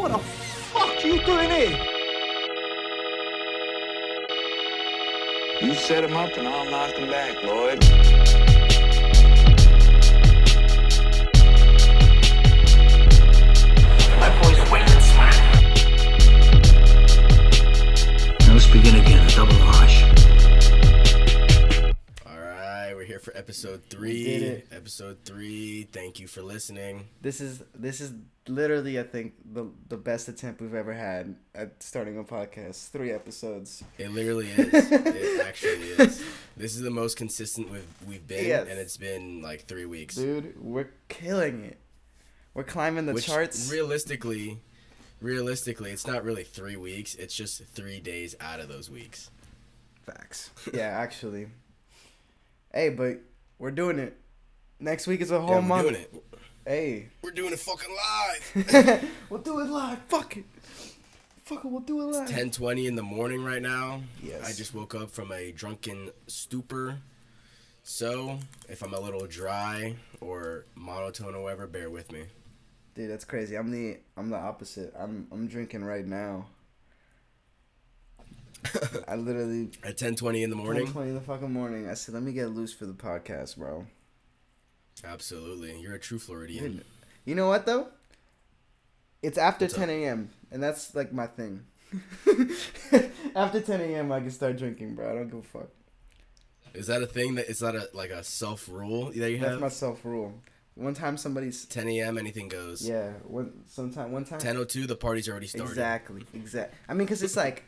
What the fuck are you doing here? You set him up and I'll knock him back, Lloyd. My boy's wicked smart. Now let's begin again, a double rush. All right, we're here for episode three. Episode three. Thank you for listening. This is this is literally I think the the best attempt we've ever had at starting a podcast. Three episodes. It literally is. it actually is. This is the most consistent we've we've been, Yes. and it's been like three weeks. Dude, we're killing it. We're climbing the Which charts. realistically, realistically, it's not really three weeks. It's just three days out of those weeks. Facts. Yeah, actually. Hey, but we're doing it. Next week is a Yeah, whole we're month. doing it. Hey. We're doing it fucking live. we'll do it live. Fuck it. Fuck it, we'll do it live. It's Ten twenty in the morning right now. Yes. I just woke up from a drunken stupor. So if I'm a little dry or monotone or whatever, bear with me. Dude, that's crazy. I'm the I'm the opposite. I'm I'm drinking right now. I literally At ten twenty in the morning. Ten twenty in the fucking morning. I said, let me get loose for the podcast, bro. Absolutely, you're a true Floridian. Dude, you know what though? It's after What's 10 a.m. and that's like my thing. after 10 a.m. I can start drinking, bro. I don't give a fuck. Is that a thing that is that a like a self rule that you have? That's my self rule. One time somebody's 10 a.m. anything goes. yeah. One sometime one time. 10:02 the party's already started. Exactly. Exact. I mean, cause it's like,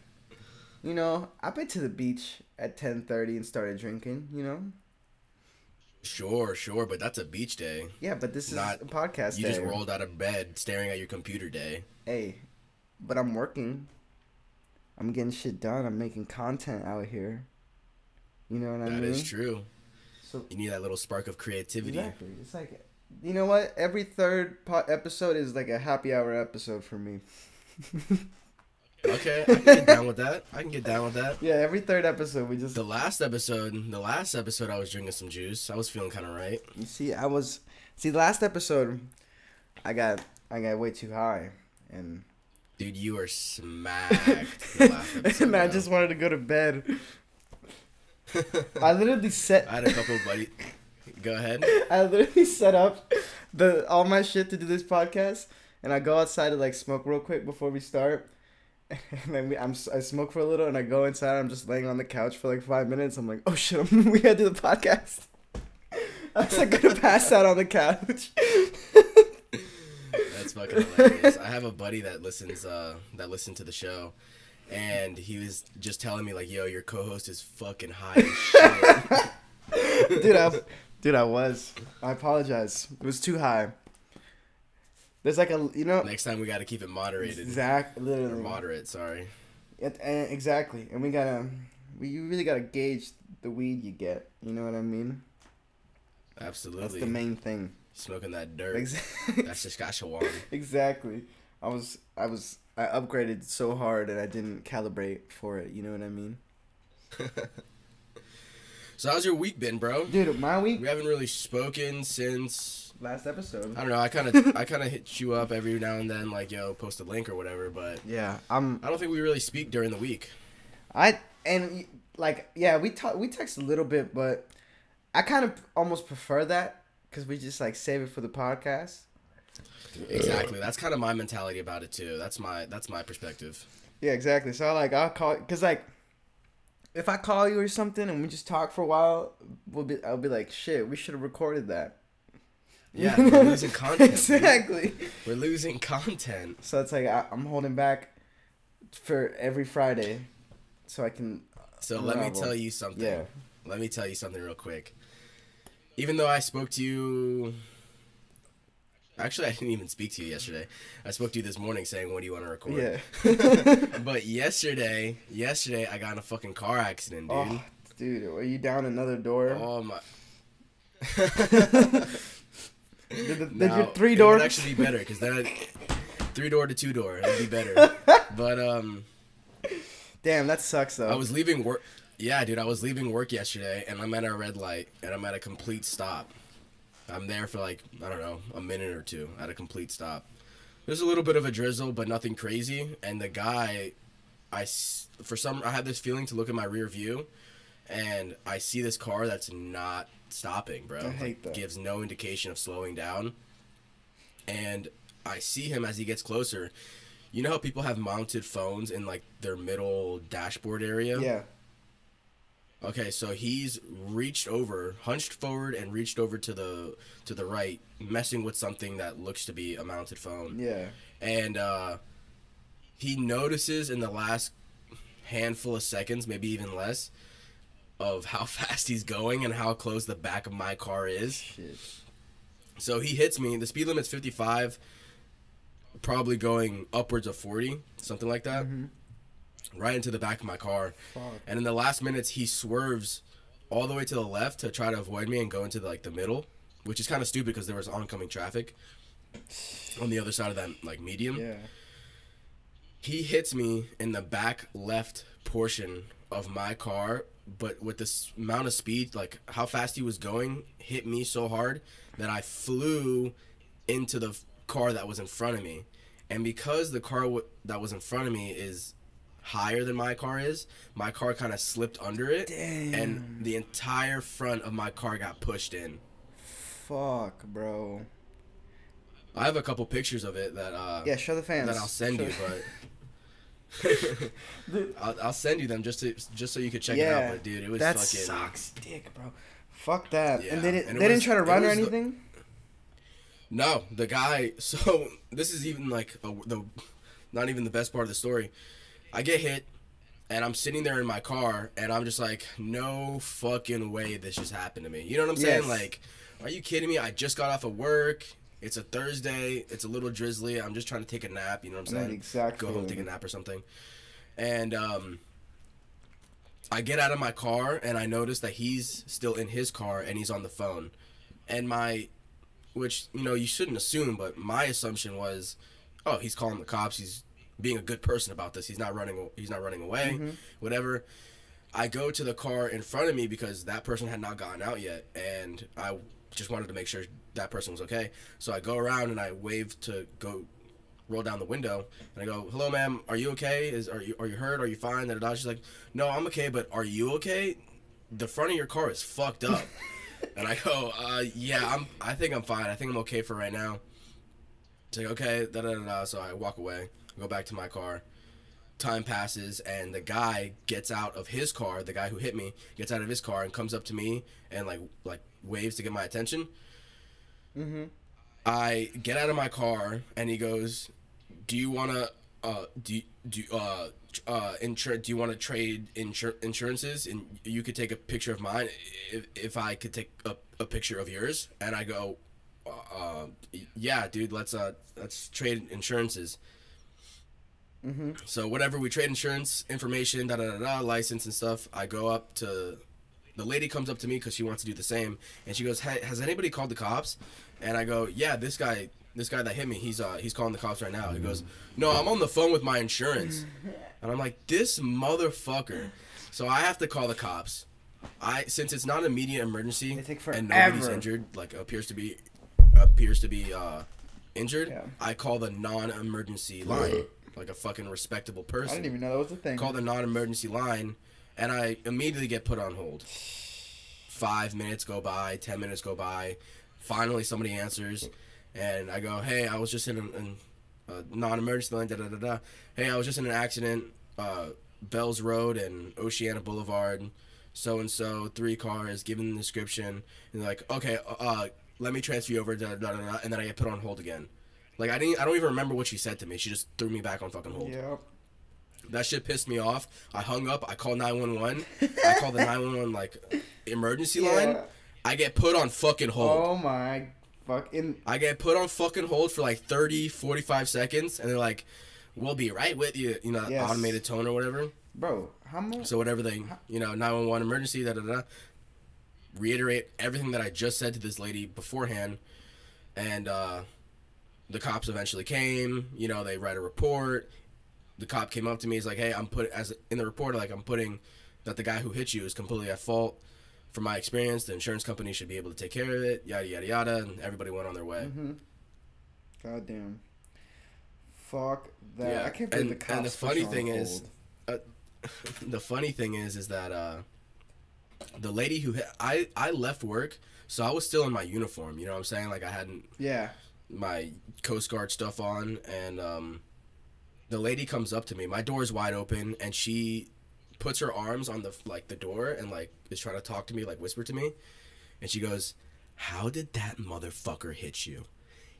you know, I've been to the beach at 10:30 and started drinking. You know. Sure, sure, but that's a beach day. Yeah, but this is Not- a podcast You day. just rolled out of bed staring at your computer day. Hey, but I'm working. I'm getting shit done. I'm making content out here. You know what I That mean? is true. So You need that little spark of creativity. exactly, it's like, you know what? Every third po- episode is like a happy hour episode for me. Okay, I can get down with that. I can get down with that. Yeah, every third episode we just. The last episode, the last episode, I was drinking some juice. I was feeling kind of right. You see, I was. See, the last episode, I got I got way too high, and Dude, you were smacked. episode, and I just wanted to go to bed. I literally set. I had a couple of buddies. Go ahead. I literally set up the all my shit to do this podcast, and I go outside to like smoke real quick before we start. And then we, I'm I smoke for a little, and I go inside. I'm just laying on the couch for like five minutes. I'm like, oh shit, we gotta do the podcast. I was like gonna pass out on the couch. That's fucking hilarious. I have a buddy that listens uh that listened to the show and he was just telling me like, "Yo, your co-host is fucking high as shit." dude, I, dude, I was. I apologize. It was too high. There's like a you know Next time we got to keep it moderated. exact Or moderate, sorry. It, and eh, exactly, and we gotta, we you really gotta gauge the weed you get. You know what I mean? Absolutely. That's the main thing. Smoking that dirt. Exactly. That's Saskatchewan. exactly. I was, I was, I upgraded so hard and I didn't calibrate for it. You know what I mean? So how's your week been, bro? Dude, my week We haven't really spoken since last episode. I don't know. I kind of I kind of hit you up every now and then like, "Yo, post a link or whatever," but Yeah, I'm. I don't think we really speak during the week. I and like yeah, we talk, we text a little bit, but I kind of almost prefer that because we just like save it for the podcast. Exactly. That's kind of my mentality about it too. That's my that's my perspective. Yeah, exactly. So I like I'll call because like if I call you or something and we just talk for a while, we'll be I'll be like shit. We should have recorded that. Yeah, we're losing content. exactly. We're losing content. So it's like I, I'm holding back for every Friday, so I can. So let me tell you something. Yeah. Let me tell you something real quick. Even though I spoke to you Actually, I didn't even speak to you yesterday. I spoke to you this morning saying, "When do you want to record?" Yeah. but yesterday, yesterday I got in a fucking car accident, dude. oh, dude, are you down another door? Oh, my. did the, your three It door? would actually be better because that three door to two door. It'd be better. but um, Damn, that sucks though. I was leaving work. Yeah, dude, I was leaving work yesterday, and I'm at a red light, and I'm at a complete stop. I'm there for like I don't know a minute or two at a complete stop. There's a little bit of a drizzle, but nothing crazy. And the guy, I for some I had this feeling to look at my rear view, and I see this car that's not stopping, bro. I hate that. Gives no indication of slowing down. And I see him as he gets closer. You know how people have mounted phones in like their middle dashboard area? Yeah. Okay, so he's reached over, hunched forward, and reached over to the to the right, messing with something that looks to be a mounted phone. Yeah. And uh, he notices in the last handful of seconds, maybe even less, of how fast he's going and how close the back of my car is. Shit. So he hits me. The speed limit's 55, probably going upwards of 40, something like that. Mm-hmm. Right into the back of my car. Fuck. And in the last minutes, he swerves all the way to the left to try to avoid me and go into the, like the middle, which is kind of stupid because there was oncoming traffic on the other side of that like medium. Yeah. He hits me in the back left portion of my car, but with this amount of speed, like how fast he was going, hit me so hard that I flew into the car that was in front of me. And because the car w- that was in front of me is higher than my car is, my car kind of slipped under it, and the entire front of my car got pushed in. Fuck, bro. I have a couple pictures of it that uh, Yeah, show the fans. that I'll send Show- you, but. I'll, I'll send you them just to just so you could check it out. But dude, it was fucking. that fucking. sucks, dick, bro. Fuck that. Yeah, And they didn't. and they was- didn't try to run or was the- anything. No, the guy. So this is even like a, the, not even the best part of the story. I get hit, and I'm sitting there in my car, and I'm just like, no fucking way this just happened to me. You know what I'm saying? Yes. Like, are you kidding me? I just got off of work. It's a Thursday. It's a little drizzly. I'm just trying to take a nap. You know what I'm saying? the exact Go home, take a nap or something. And um, I get out of my car, and I notice that he's still in his car, and he's on the phone. And my which you know you shouldn't assume, but my assumption was, oh, he's calling the cops. He's being a good person about this. He's not running. He's not running away. Whatever. I go to the car in front of me because that person had not gotten out yet, and I just wanted to make sure that person was okay. So I go around and I wave to go roll down the window, and I go, "Hello, ma'am. Are you okay? Is are you are you hurt? Are you fine?" Da, da, da. She's like, "No, I'm okay, but are you okay? The front of your car is fucked up." And I go, uh, yeah, I'm. I think I'm fine. I think I'm okay for right now. She's like, okay, da da da da. So I walk away, go back to my car. Time passes, and the guy gets out of his car. The guy who hit me gets out of his car and comes up to me and like like waves to get my attention. Mm-hmm. I get out of my car, and he goes, "Do you wanna uh do do uh uh insur- do you want to trade insur- insurances and you could take a picture of mine if, if I could take a, a picture of yours and I go uh, uh yeah dude let's uh let's trade insurances Mm-hmm. so whatever we trade insurance information da da da da license and stuff I go up to the lady comes up to me because she wants to do the same and she goes hey has anybody called the cops? And I go yeah this guy this guy that hit me he's uh he's calling the cops right now. He goes no I'm on the phone with my insurance. And I'm like this motherfucker. So I have to call the cops. I since it's not an immediate emergency and nobody's injured like appears to be appears to be uh injured Yeah. I call the non-emergency line like a fucking respectable person I didn't even know that was a thing. call the non-emergency line and i immediately get put on hold. Five minutes go by ten minutes go by. Finally somebody answers and i go hey i was just in, an a non-emergency line da da da da. Hey i was just in an accident uh bells road and oceana boulevard. So and so three cars given the description. And like okay uh let me transfer you over da, da, da, da, and then i get put on hold again. Like i didn't i don't even remember what she said to me. She just threw me back on fucking hold. Yep. That shit pissed me off. I hung up. I called 911. I called the 911 like emergency line. I get put on fucking hold. Oh my fucking. I get put on fucking hold for like 30, 45 seconds, and they're like, "We'll be right with you," you know, Yes. automated tone or whatever. Bro, how much? So whatever they, you know, 911 emergency, da da da. Reiterate everything that I just said to this lady beforehand, and uh, the cops eventually came. You know, they write a report. The cop came up to me. He's like, "Hey, I'm put as in the report. Like, I'm putting that the guy who hit you is completely at fault. From my experience, the insurance company should be able to take care of it. Yada yada yada." And everybody went on their way. Mm-hmm. God damn. Fuck that. Yeah, I can't believe and- the cops and the funny thing is- hold. the funny thing is is that uh the lady who hit, I I left work so I was still in my uniform you know what I'm saying like I hadn't Yeah. my Coast Guard stuff on, and um, the lady comes up to me. My door is wide open, and she puts her arms on the like the door and like is trying to talk to me, like whisper to me, and she goes, "How did that motherfucker hit you?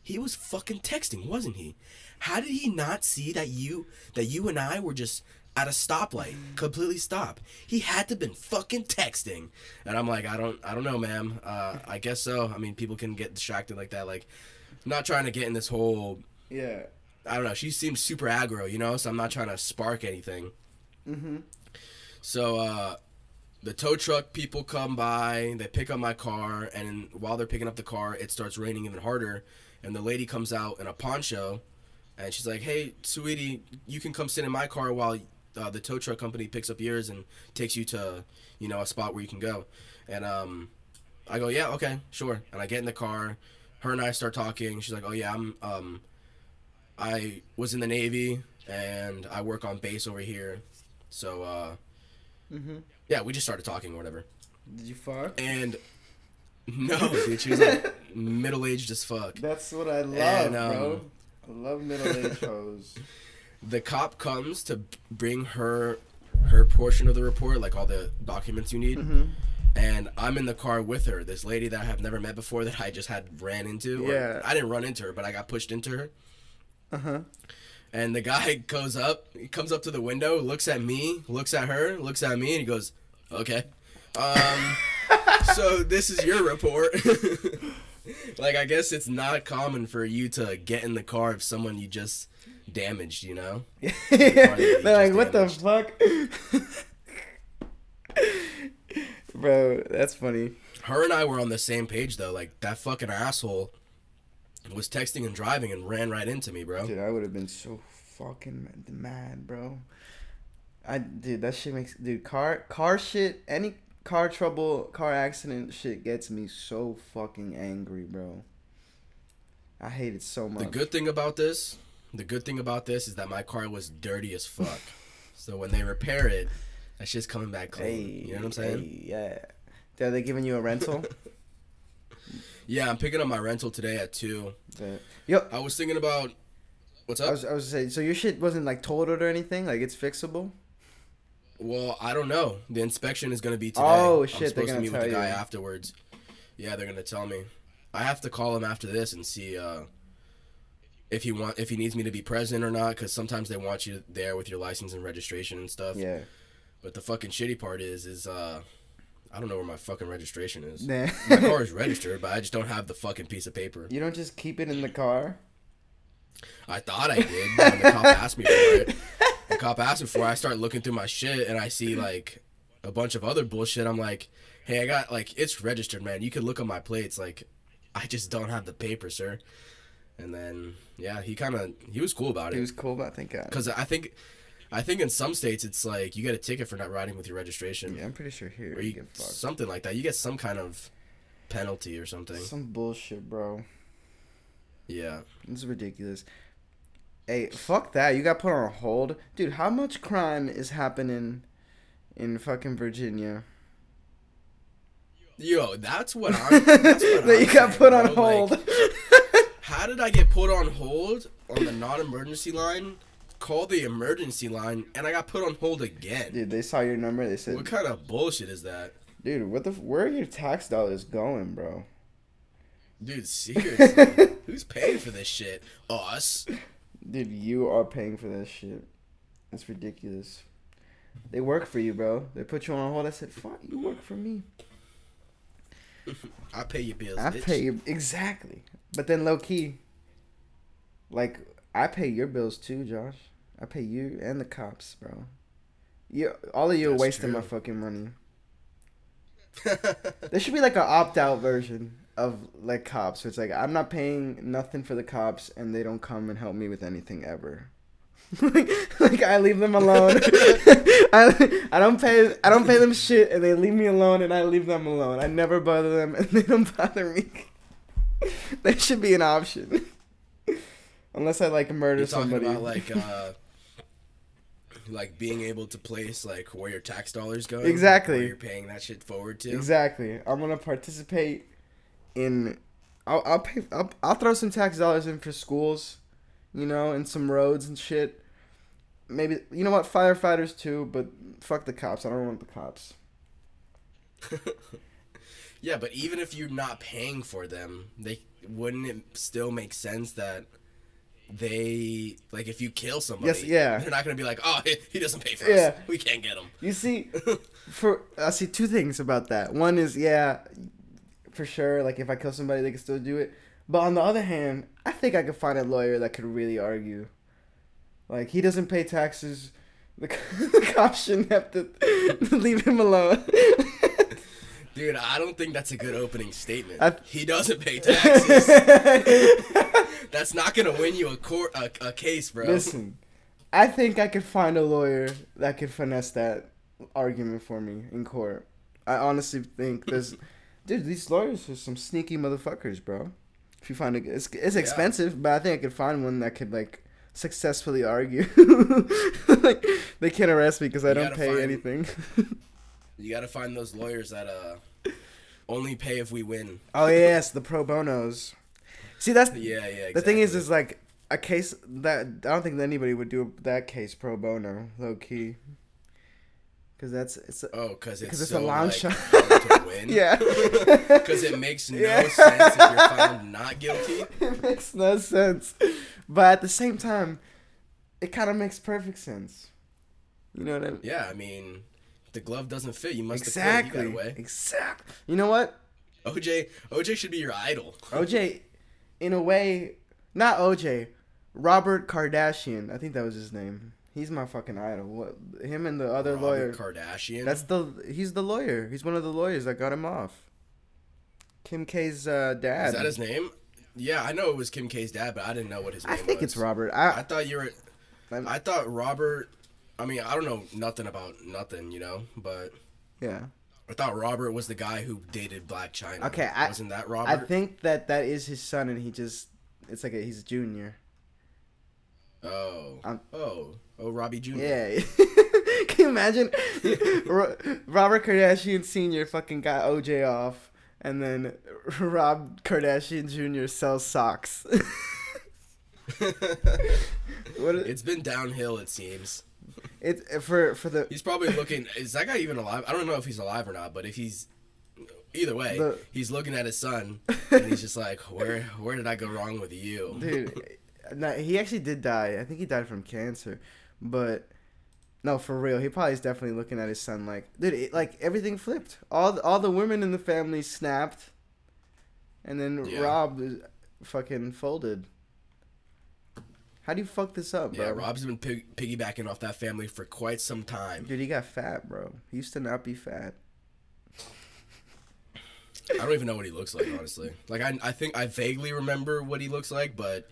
He was fucking texting, wasn't he? How did he not see that you that you and I were just." At a stoplight, completely stop. He had to been fucking texting, and I'm like, I don't, I don't know, ma'am. Uh, I guess so. I mean, people can get distracted like that. Like, I'm not trying to get in this whole Yeah. I don't know. She seems super aggro, you know, so I'm not trying to spark anything. Mm-hmm. So uh the tow truck people come by, they pick up my car, and while they're picking up the car, it starts raining even harder. And the lady comes out in a poncho, and she's like, "Hey, sweetie, you can come sit in my car while uh, the tow truck company picks up yours and takes you to, you know, a spot where you can go." And um, I go, "Yeah, okay, sure." And I get in the car. Her and I start talking. She's like, "Oh yeah, I'm um, I was in the Navy and I work on base over here, so uh." Mm-hmm. Yeah, we just started talking or whatever. Did you fuck? And no, dude, she was like middle aged as fuck. That's what I love, And, bro. um, I love middle-aged hoes. The cop comes to bring her her portion of the report, like all the documents you need. Mm-hmm. And I'm in the car with her, this lady that I have never met before that I just had ran into. Yeah. I didn't run into her, but I got pushed into her. Uh-huh. And the guy goes up, he comes up to the window, looks at me, looks at her, looks at me, and he goes, "Okay, um, so this is your report." like, I guess it's not common for you to get in the car of someone you just damaged, you know? They're like, what the fuck? Bro, that's funny. Her and I were on the same page though. Like that fucking asshole was texting and driving and ran right into me, bro. Dude, I would have been so fucking mad- bro. I dude, that shit makes dude car car shit any car trouble car accident shit gets me so fucking angry, bro. I hate it so much. The good thing about this, the good thing about this is that my car was dirty as fuck. so when they repair it, that shit's coming back clean. Hey, you know what I'm saying? hey, yeah. Are they giving you a rental? Yeah, I'm picking up my rental today at two. Yo, I was thinking about what's up. I was I was saying, so your shit wasn't like totaled or anything? Like it's fixable? well, I don't know. The inspection is gonna be today. Oh, I'm shit, they're supposed to meet with the guy you. afterwards. Yeah, they're gonna tell me. I have to call him after this and see uh, if he want if he needs me to be present or not. Because sometimes they want you there with your license and registration and stuff. Yeah. But the fucking shitty part is, is uh, I don't know where my fucking registration is. Nah. my car is registered, but I just don't have the fucking piece of paper. You don't just keep it in the car? I thought I did when the cop asked me for it. The cop asked me for it. I start looking through my shit and I see like a bunch of other bullshit. I'm like, hey, I got like it's registered, man. You can look on my plates. Like, I just don't have the paper, sir. And then yeah, he kind of he was cool about it. He was cool about it, thank God. because I think I think in some states it's like you get a ticket for not riding with your registration. Yeah, I'm pretty sure here you you get fucked. something like that. You get some kind of penalty or something. Some bullshit, bro. Yeah. This is ridiculous. Hey, fuck that. You got put on hold. Dude, how much crime is happening in fucking Virginia? Yo, that's what I'm. That's what that you I'm got saying, put on bro. Like, hold. how did I get put on hold on the non-emergency line? Call the emergency line, and I got put on hold again. Dude, they saw your number. They said, What kind of bullshit is that, "Dude, what the? Where are your tax dollars going, bro?" dude? Seriously, who's paying for this shit? Us. Dude, you are paying for this shit. It's ridiculous. They work for you, bro. They put you on hold. I said, "Fuck, you work for me." I pay your bills. I bitch. pay you exactly, but then low key, like I pay your bills too, Josh. I pay you and the cops, bro. You, all of you are That's wasting my fucking money. There should be like an opt out version of like cops. Where it's like I'm not paying nothing for the cops, and they don't come and help me with anything ever. like I leave them alone. I, I don't pay I don't pay them shit, and they leave me alone, and I leave them alone. I never bother them, and they don't bother me. that should be an option. Unless I like murder You're talking somebody. about like uh like being able to place like where your tax dollars go. Exactly. Where you're paying that shit forward to. Exactly. I'm gonna participate in. I'll I'll pay. I'll, I'll throw some tax dollars in for schools, you know, and some roads and shit. Maybe you know what firefighters too, but fuck the cops. I don't want the cops. Yeah, but even if you're not paying for them, they wouldn't it still make sense that they like if you kill somebody, Yes, yeah. they're not gonna be like, oh, he, he doesn't pay for Yeah. us, we can't get him. You see, for I see two things about that. One is yeah, for sure. Like if I kill somebody, they can still do it. But on the other hand, I think I could find a lawyer that could really argue. Like he doesn't pay taxes. The, the cops shouldn't have to leave him alone. Dude, I don't think that's a good opening statement. I- he doesn't pay taxes. That's not gonna win you a court a, a case, bro. Listen, I think I could find a lawyer that could finesse that argument for me in court. I honestly think there's, dude, these lawyers are some sneaky motherfuckers, bro. If you find it, it's it's expensive, but I think I could find one that could like successfully argue. like they can't arrest me because I You don't pay find- anything. You gotta find those lawyers that uh only pay if we win. oh yes, the pro bonos. See, that's Yeah, yeah. Exactly. The thing is, is like a case that I don't think anybody would do that case pro bono, low key. Because that's it's a, oh, because it's, 'cause it's a long like, shot. to win. yeah. Because it makes no Yeah. sense if you're found not guilty. it makes no sense, but at the same time, it kind of makes perfect sense. You know what I mean? Yeah, I mean, the glove doesn't fit. You must Exactly. have quit. You Exactly. You know what? OJ, OJ should be your idol. OJ, in a way, not OJ, Robert Kardashian. I think that was his name. He's my fucking idol. What? Him and the other lawyer. Robert Kardashian. That's the he's the lawyer. He's one of the lawyers that got him off. Kim K's uh, dad. Is that his name? Yeah, I know it was Kim K's dad, but I didn't know what his name was. I was. think it's Robert. I I, thought you were. I'm- I thought Robert. I mean, I don't know nothing about nothing, you know, but yeah. I thought Robert was the guy who dated Blac Chyna. Okay, I- wasn't that Robert? I think that that is his son, and he just it's like a, he's a junior. Oh, I'm- oh, oh, Robbie Jr. Yeah. Can you imagine? Robert Kardashian Senior fucking got OJ off, and then Rob Kardashian Jr. sells socks. what it, It's been downhill, it seems. It for for the He's probably looking. Is that guy even alive? I don't know if he's alive or not, but if he's, either way, The- he's looking at his son, and he's just like, "Where, where did I go wrong with you?" dude. No, he actually did die. I think he died from cancer, but no, for real, he probably is definitely looking at his son like, dude, it, like everything flipped. All the, all the women in the family snapped, and then Yeah. Rob is fucking folded. How do you fuck this up, bro? Yeah, Rob's been pig- piggybacking off that family for quite some time. Dude, he got fat, bro. He used to not be fat. I don't even know what he looks like, honestly. Like, I, I think I vaguely remember what he looks like, but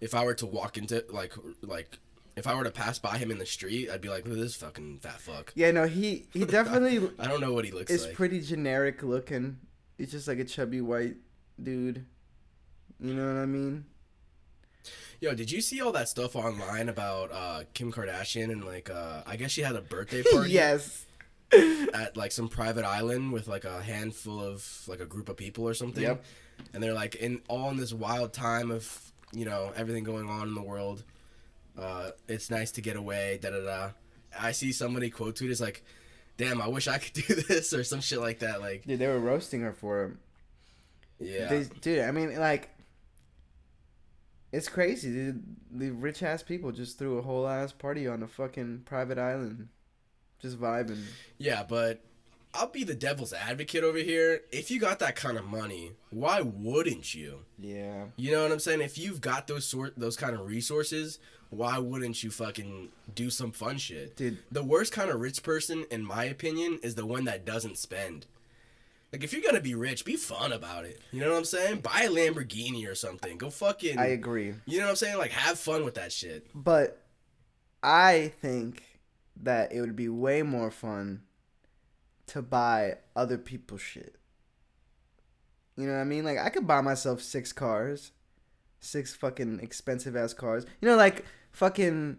if I were to walk into like, like, if I were to pass by him in the street, I'd be like, "Look at this fucking fat fuck." Yeah, no, he he definitely I don't know what he looks is like. pretty generic looking. He's just like a chubby white dude. You know what I mean? Yo, did you see all that stuff online about uh, Kim Kardashian and like, uh, I guess she had a birthday party yes. at like some private island with like a handful of like a group of people or something. Yep. And they're like in all in this wild time of you know everything going on in the world. Uh, it's nice to get away. Da da da. I see somebody quote tweet is like, "Damn, I wish I could do this" or some shit like that. Like, Dude, they were roasting her for him. yeah, They, dude, I mean, like, it's crazy. Dude. The rich ass people just threw a whole ass party on a fucking private island, just vibing. yeah, but. I'll be the devil's advocate over here. If you got that kind of money, why wouldn't you? Yeah. You know what I'm saying? If you've got those sort those kind of resources, why wouldn't you fucking do some fun shit? Dude. The worst kind of rich person, in my opinion, is the one that doesn't spend. Like if you're gonna be rich, be fun about it. You know what I'm saying? Buy a Lamborghini or something. Go fucking I agree. You know what I'm saying? Like have fun with that shit. But I think that it would be way more fun to buy other people's shit. You know what I mean? Like I could buy myself six cars, six fucking expensive ass cars. You know, like fucking,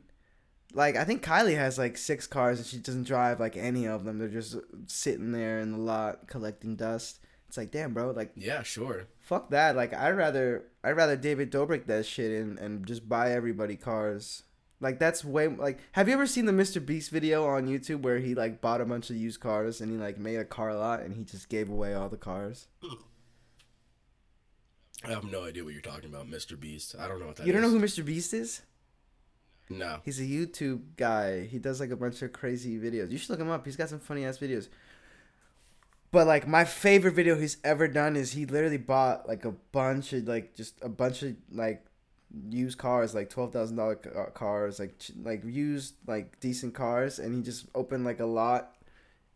like I think Kylie has like six cars and she doesn't drive like any of them. They're just sitting there in the lot collecting dust. It's like, damn, bro, like Yeah, sure. fuck that. Like I'd rather I'd rather David Dobrik that shit and and just buy everybody cars. Like that's way like have you ever seen the Mr. Beast video on YouTube where he like bought a bunch of used cars and he like made a car lot and he just gave away all the cars? I have no idea what you're talking about, Mr. Beast. I don't know what that you don't know who Mr. Beast is? No. He's a YouTube guy. He does like a bunch of crazy videos. You should look him up. He's got some funny ass videos. But like my favorite video he's ever done is he literally bought like a bunch of like just a bunch of like used cars, like twelve thousand dollar uh, cars, like like used like decent cars, and he just opened like a lot,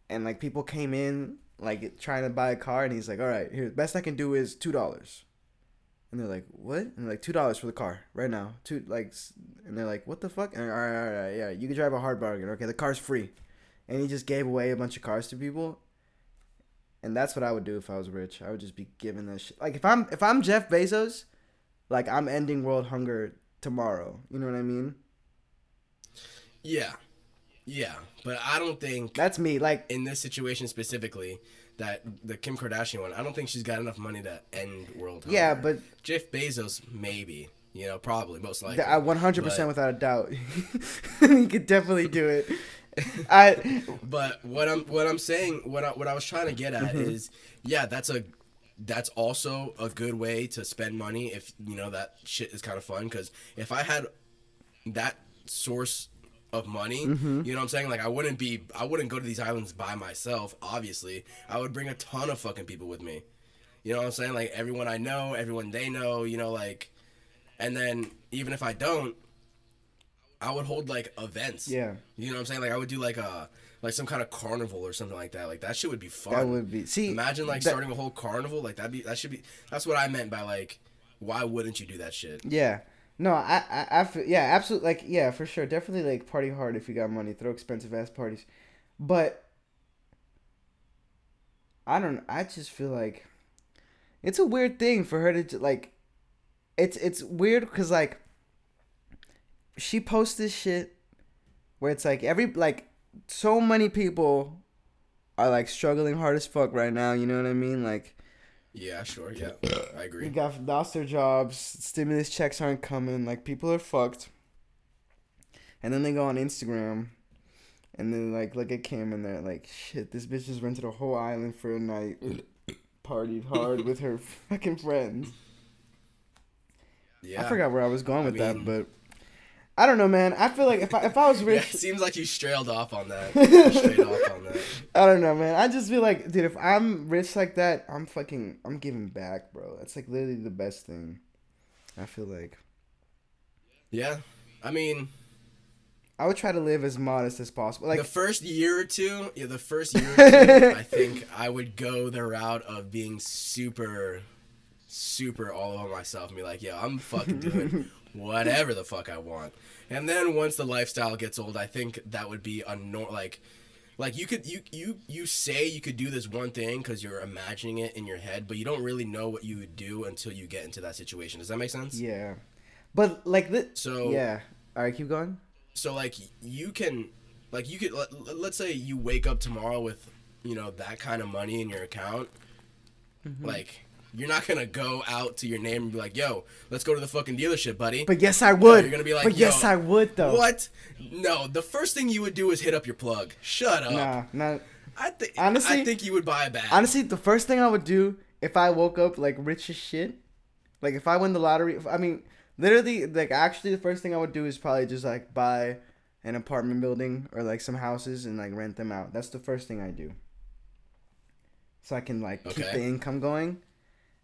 and like people came in like trying to buy a car, and he's like, all right, here, best I can do is two dollars. And they're like, "What?" And they're like, two dollars for the car right now." Two like, and they're like, "What the fuck?" And all right, all right, yeah, you can drive a hard bargain. Okay, the car's free, and he just gave away a bunch of cars to people. And that's what I would do if I was rich. I would just be giving that shit. Like if I'm if I'm Jeff Bezos, like I'm ending world hunger tomorrow. You know what I mean? Yeah. Yeah. But I don't think That's me. Like in this situation specifically that the Kim Kardashian one, I don't think she's got enough money to end world hunger. Yeah, but- Jeff Bezos maybe. You know, probably most likely. I 100 percent without a doubt, he could definitely do it. I But what I'm what I'm saying what I, what I was trying to get at Mm-hmm. is yeah, that's a that's also a good way to spend money if you know that shit is kind of fun cuz if I had that source of money, Mm-hmm. you know what I'm saying? Like I wouldn't be I wouldn't go to these islands by myself, obviously. I would bring a ton of fucking people with me. You know what I'm saying? Like everyone I know, everyone they know, you know like and then even if I don't I would hold like events. Yeah. You know what I'm saying? Like I would do like a like some kind of carnival or something like that. Like that shit would be fun. that would be see. Imagine like that- starting a whole carnival. Like that'd be that should be that's what I meant by like why wouldn't you do that shit? Yeah. No, I, I, I feel, yeah, absolutely, like, yeah, for sure, definitely, like, party hard if you got money, throw expensive ass parties, but I don't, I just feel like it's a weird thing for her to like, it's it's weird because like she posts this shit where it's like every like so many people are like struggling hard as fuck right now, you know what I mean, like. Yeah, sure. Yeah, I agree. We agree. got lost their jobs. Stimulus checks aren't coming. Like people are fucked. And then they go on Instagram, and then like look at Kim, and they're like, "Shit, this bitch just rented a whole island for a night, partied hard with her fucking friends." Yeah. I forgot where I was going I with that, but I don't know, man. I feel like if I if I was Yeah, rich, it seems like you trailed off on that. Straight off on that. I don't know, man. I just feel like, dude, if I'm rich like that, I'm fucking, I'm giving back, bro. That's like literally the best thing. I feel like. Yeah. I mean, I would try to live as modest as possible. Like the first year or two, yeah, the first year or two, I think I would go the route of being super, super all over myself and be like, yo, I'm fucking doing whatever the fuck I want. And then once the lifestyle gets old, I think that would be a nor- like, like you could you you you say you could do this one thing because you're imagining it in your head, but you don't really know what you would do until you get into that situation. Does that make sense? Yeah, but like the So yeah. All right, keep going. so like you can like you could let, let's say you wake up tomorrow with you know that kind of money in your account Mm-hmm. like you're not gonna go out to your name and be like yo let's go to the fucking dealership buddy But yes, I would. you're gonna be like, but yes, I would though. what no the first thing you would do is hit up your plug shut up Nah, not i think Honestly- i think you would buy a bag honestly. The first thing I would do if I woke up like rich as shit, like if I win the lottery. I mean, literally, like actually, the first thing I would do is probably just like buy an apartment building or like some houses and like rent them out. That's the first thing I do. So I can like keep the income going,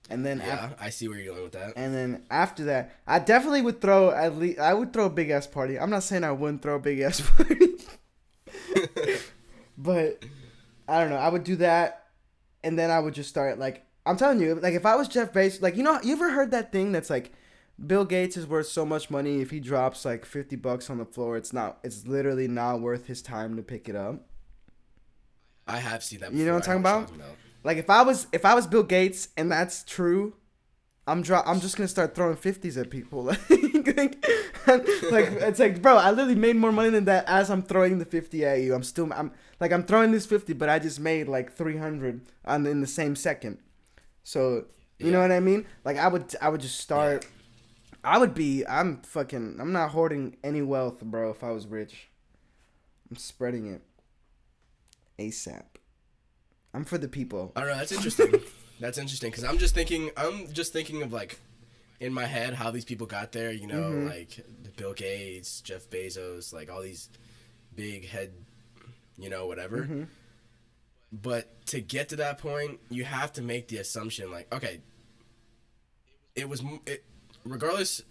and then yeah af- i see where you're going with that And then after that, I definitely would throw at least I would throw a big ass party. I'm not saying I wouldn't throw a big ass party, but I don't know. I would do that, and then I would just start like I'm telling you, like if I was Jeff Bezos, like you know, you ever heard that thing that's like Bill Gates is worth so much money. If he drops like 50 bucks on the floor, it's not. It's literally not worth his time to pick it up. i have seen that You know what. I'm talking about? Like if I was if I was Bill Gates and that's true, I'm dro- I'm just gonna start throwing fifties at people. like, like it's like, bro, I literally made more money than that as I'm throwing the fifty at you. I'm still, I'm like, I'm throwing this fifty, but I just made like three hundred on in the same second. So you know what I mean? Like I would, I would just start. I would be. I'm fucking. I'm not hoarding any wealth, bro. If I was rich, I'm spreading it. ASAP. I'm for the people. I don't know. That's interesting. that's interesting because I'm just thinking. I'm just thinking of like in my head how these people got there. You know, Mhm. like Bill Gates, Jeff Bezos, like all these big head, you know, whatever. Mhm. But to get to that point, you have to make the assumption like, okay, it was it, regardless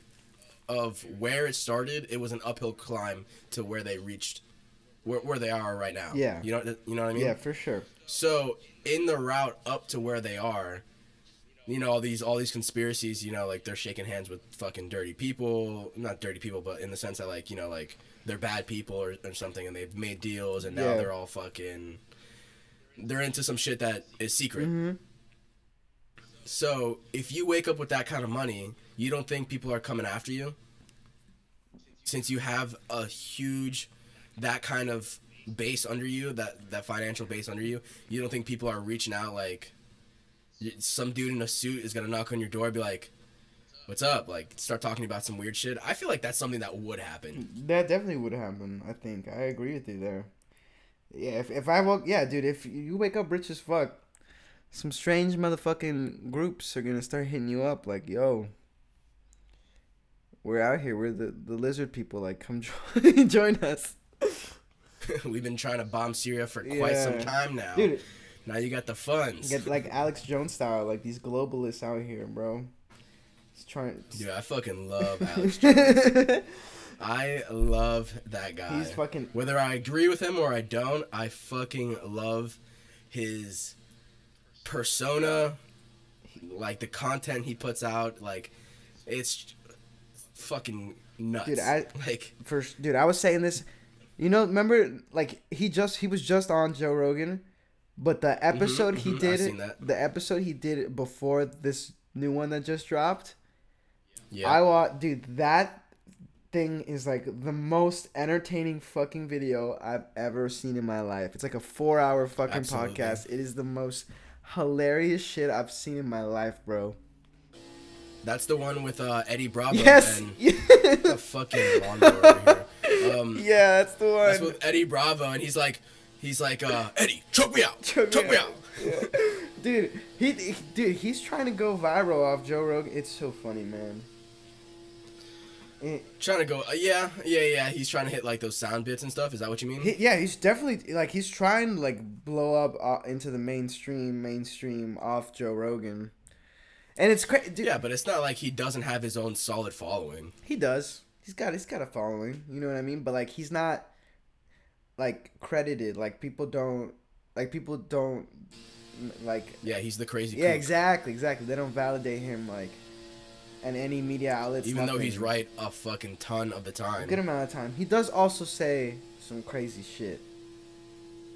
of where it started, it was an uphill climb to where they reached. Where, where they are right now. Yeah. You know, you know what I mean? Yeah, for sure. So in the route up to where they are, you know, all these all these conspiracies, you know, like they're shaking hands with fucking dirty people, not dirty people, but in the sense that like, you know, like they're bad people or, or something and they've made deals and now Yeah. they're all fucking they're into some shit that is secret. Mm-hmm. So if you wake up with that kind of money, you don't think people are coming after you? Since you have a huge that kind of base under you, that that financial base under you, you don't think people are reaching out like some dude in a suit is gonna knock on your door and be like, "What's up?" Like start talking about some weird shit. I feel like that's something that would happen. That definitely would happen. I think I agree with you there. Yeah, if if I woke, yeah, dude, if you wake up rich as fuck, some strange motherfucking groups are gonna start hitting you up like, yo, we're out here. We're the the lizard people. Like, come join, join us, We've been trying to bomb Syria for quite some time now. dude. Now you got the funds. Get like Alex Jones style, like these globalists out here, bro. It's trying. Dude, I fucking love Alex Jones. I love that guy. He's fucking- Whether I agree with him or I don't, I fucking love his persona, like the content he puts out. Like, it's fucking nuts. Dude, I- like. First, dude, I was saying this. You know, remember, like he just he was just on Joe Rogan, but the episode he mhm, I've did, the episode he did before this new one that just dropped. Yeah. I want dude, that thing is like the most entertaining fucking video I've ever seen in my life. It's like a four hour fucking Absolutely. podcast. It is the most hilarious shit I've seen in my life, bro. That's the one with uh, Eddie Bravo Yes, and the fucking lawnmower. Um, yeah, that's the one. That's with Eddie Bravo, and he's like, he's like, uh, Eddie, choke me out, choke, me out. Yeah. dude, he, he- dude, he's trying to go viral off Joe Rogan. It's so funny, man. It- Trying to go, uh, yeah, yeah, yeah. He's trying to hit like those sound bits and stuff. Is that what you mean? he, yeah, he's definitely like he's trying to like blow up uh, into the mainstream, mainstream off Joe Rogan, and it's crazy. yeah, but it's not like he doesn't have his own solid following. he does. He's got he's got a following. You know what I mean? But like he's not like credited. Like people don't like people don't like Yeah, he's the crazy. Yeah, exactly, exactly. They don't validate him like, and any media outlets. Even though he's right a fucking ton of the a time. good amount of time. He does also say some crazy shit,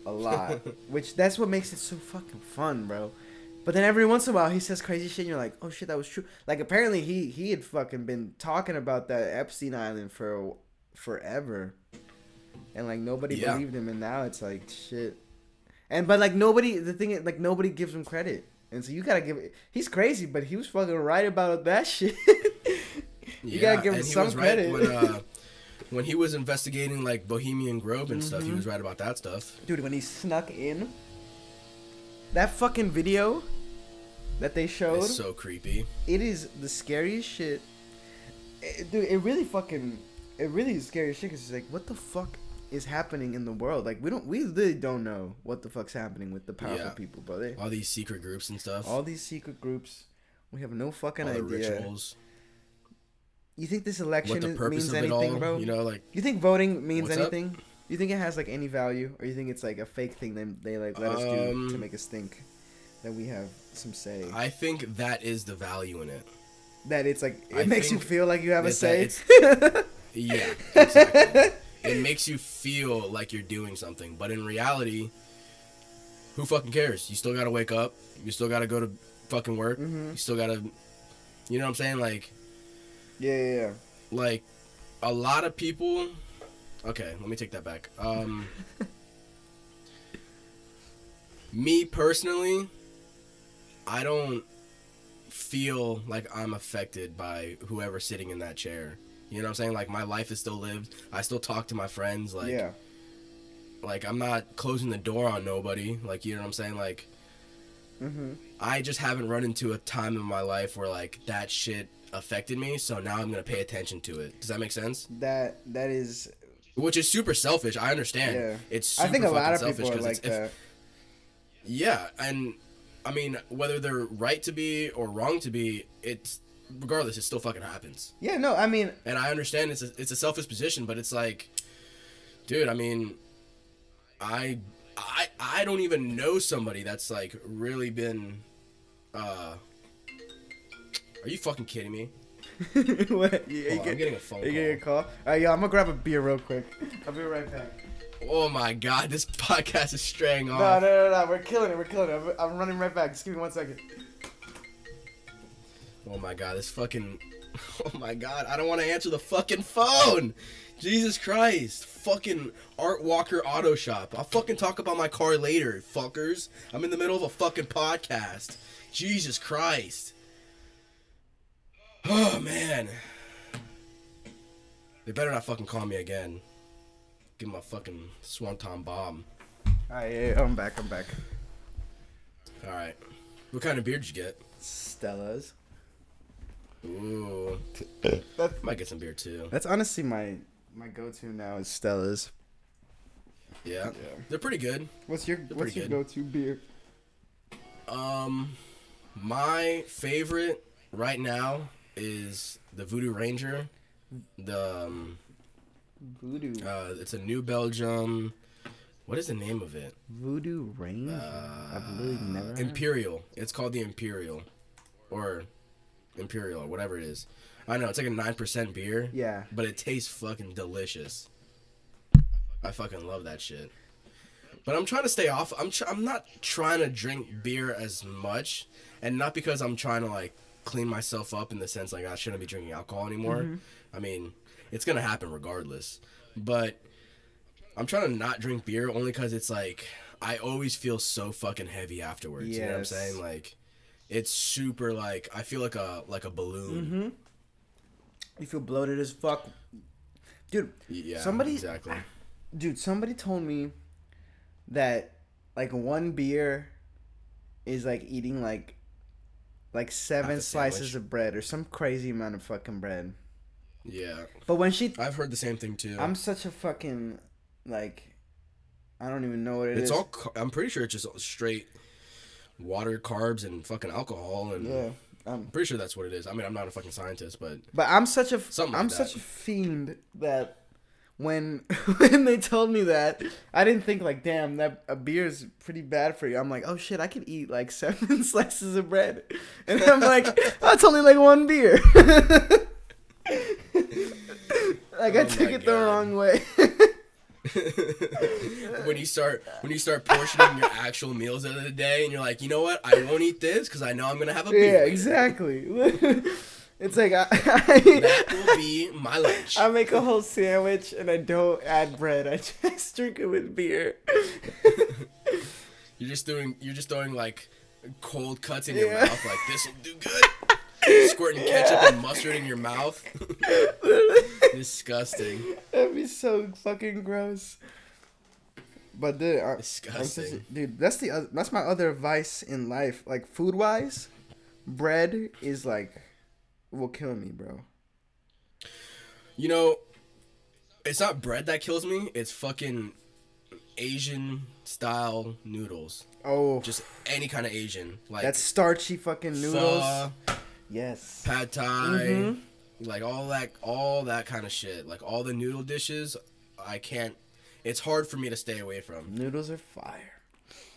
a lot, which that's what makes it so fucking fun, bro. But then every once in a while he says crazy shit, and you're like, oh shit, that was true. Like apparently he he had fucking been talking about that Epstein Island for forever, and like nobody Yeah. believed him, and now it's like shit. And but like nobody, the thing is, like nobody gives him credit, and so you gotta give. it He's crazy, but he was fucking right about that shit. you gotta give him and he some was credit. Right when, uh, when he was investigating like Bohemian Grove and stuff, he Mm-hmm. was right about that stuff. Dude, when he snuck in, that fucking video that they showed, It's so creepy. it is the scariest shit. It, dude, it really fucking, it really is scary shit. Cause it's like, what the fuck is happening in the world? Like, we don't, we really don't know what the fuck's happening with the powerful Yeah. people, bro. They, All these secret groups and stuff. all these secret groups, we have no fucking all the idea. rituals. You think this election What the is- purpose means anything, all? bro? You know, like You think voting means anything? up? You think it has like any value, or you think it's like a fake thing they they like let us do to Um, make us think that we have some say? I think that is the value in it. that it's like it I makes you think feel like you have a that- say. that Yeah, exactly. it makes you feel like you're doing something, but in reality, who fucking cares? You still gotta wake up. You still gotta go to fucking work. Mm-hmm. You still gotta You know what I'm saying? Like Yeah, yeah, yeah. like a lot of people okay let me take that back. Um me personally i don't feel like i'm affected by whoever's sitting in that chair. You know what i'm saying? Like my life is still lived. I still talk to my friends like yeah. like i'm not closing the door on nobody. Like you know what i'm saying? Like Mm-hmm. i just haven't run into a time in my life where like that shit affected me so now i'm gonna pay attention to it. Does that make sense? That that is. Which is super selfish. I understand. Yeah. It's super I think a lot of selfish people are like if- that. yeah, and I mean whether they're right to be or wrong to be, it's regardless, it still fucking happens. Yeah, no, I mean, And I understand it's a, it's a selfish position, but it's like, dude, I mean, I I I don't even know somebody that's like really been. uh Are you fucking kidding me? what? You, you Hold on, I'm getting a phone you getting a call. call? Alright, yo, I'm gonna grab a beer real quick. I'll be right back. Oh my god, this podcast is straying off. No, no, no, no, we're killing it. We're killing it. I'm, I'm running right back. Just give me one second. Oh my god, this fucking. Oh my god, I don't want to answer the fucking phone! Jesus Christ. Fucking Art Walker Auto Shop. I'll fucking talk about my car later, fuckers. I'm in the middle of a fucking podcast. Jesus Christ. Oh man. They better not fucking call me again. Give them a fucking swanton bomb. Alright, yeah, yeah, I'm back. I'm back. Alright. What kind of beer did you get? Stella's. Ooh. That's, Might get some beer too. that's honestly my my go-to now is Stella's. Yeah. Yeah. They're pretty good. What's your They're What's your go-to beer? Um, my favorite right now is the Voodoo Ranger. The um, Voodoo. uh, it's a New Belgium. What is the name of it? Voodoo Ranger. I've literally never. heard. Imperial. It's called the Imperial, or Imperial, or whatever it is. I know it's like a nine percent beer. Yeah. But it tastes fucking delicious. I fucking love that shit. But I'm trying to stay off. I'm tr- I'm not trying to drink beer as much, and not because I'm trying to like clean myself up in the sense like I shouldn't be drinking alcohol anymore. Mm-hmm. I mean, it's gonna happen regardless. But I'm trying to not drink beer only because it's like I always feel so fucking heavy afterwards. You know what I'm saying? Like, it's super like I feel like a like a balloon. Mm-hmm. You feel bloated as fuck, dude. Yeah. Somebody- exactly. Dude, somebody told me that like one beer is like eating like like seven slices of bread or some crazy amount of fucking bread. Yeah. But when she, I've heard the same thing too. I'm such a fucking like, I don't even know what it is. it's all. I'm pretty sure it's just straight water, carbs, and fucking alcohol. And yeah. Um, I'm pretty sure that's what it is. I mean, I'm not a fucking scientist, but But I'm such a Something like I'm that. such a fiend that when when they told me that, I didn't think like, damn, that a beer is pretty bad for you. I'm like, oh shit, I could eat like seven slices of bread, and I'm like, that's only like one beer. like I Oh took my it the wrong way. when you start when you start portioning your actual meals of the day, and you're like, you know what, I won't eat this because I know I'm gonna have a beer. yeah, later. exactly. It's like I, That will be my lunch. I make a whole sandwich and I don't add bread. I just drink it with beer. You're just doing. You're just throwing like cold cuts in your Yeah. mouth. Like this will do good. Squirting ketchup and mustard in your mouth. Disgusting. That'd be so fucking gross. But dude, I, such a- Disgusting. dude, that's the that's my other vice in life. Like food wise, bread is like will kill me, bro. You know, it's not bread that kills me. It's fucking Asian style noodles. Oh, Just any kind of Asian, like that's starchy fucking noodles. pho, yes. pad thai, Mhm. like all that, all that kind of shit. Like all the noodle dishes, I can't. It's hard for me to stay away from. Noodles are fire.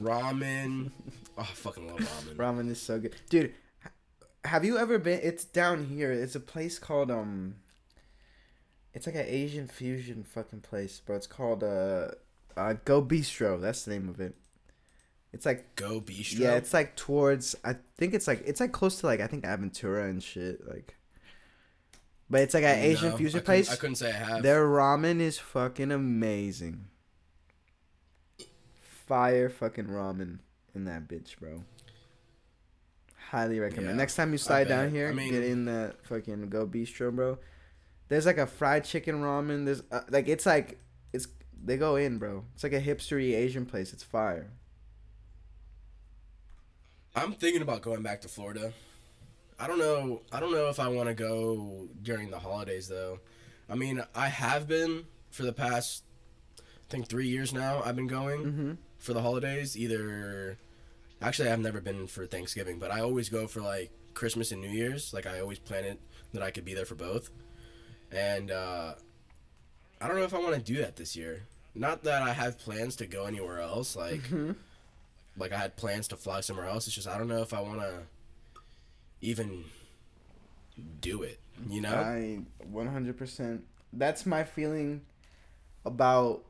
Ramen, oh, I fucking love ramen. Ramen is so good, dude. Have you ever been? It's down here. It's a place called um. It's like an Asian fusion fucking place, bro. It's called uh, uh Go Bistro. That's the name of it. It's like Go Bistro. yeah, it's like towards. I think it's like it's like close to like I think Aventura and shit. Like, but it's like an Asian No, fusion I place. I couldn't say I have. Their ramen is fucking amazing. Fire fucking ramen in that bitch, bro. Highly recommend. Yeah, Next time you slide down here, I mean- get in that fucking Go Bistro, bro. There's like a fried chicken ramen. There's uh, like it's like it's they go in, bro. It's like a hipstery Asian place. It's fire. I'm thinking about going back to Florida. I don't know. I don't know if I want to go during the holidays though. I mean, I have been for the past, I think three years now. I've been going Mm-hmm. for the holidays. Either, actually, I've never been for Thanksgiving, but I always go for like Christmas and New Year's. Like I always plan it that I could be there for both. And uh, I don't know if I want to do that this year. Not that I have plans to go anywhere else. Like like I had plans to fly somewhere else. It's just I don't know if I want to even do it. You know? I 100%. That's my feeling about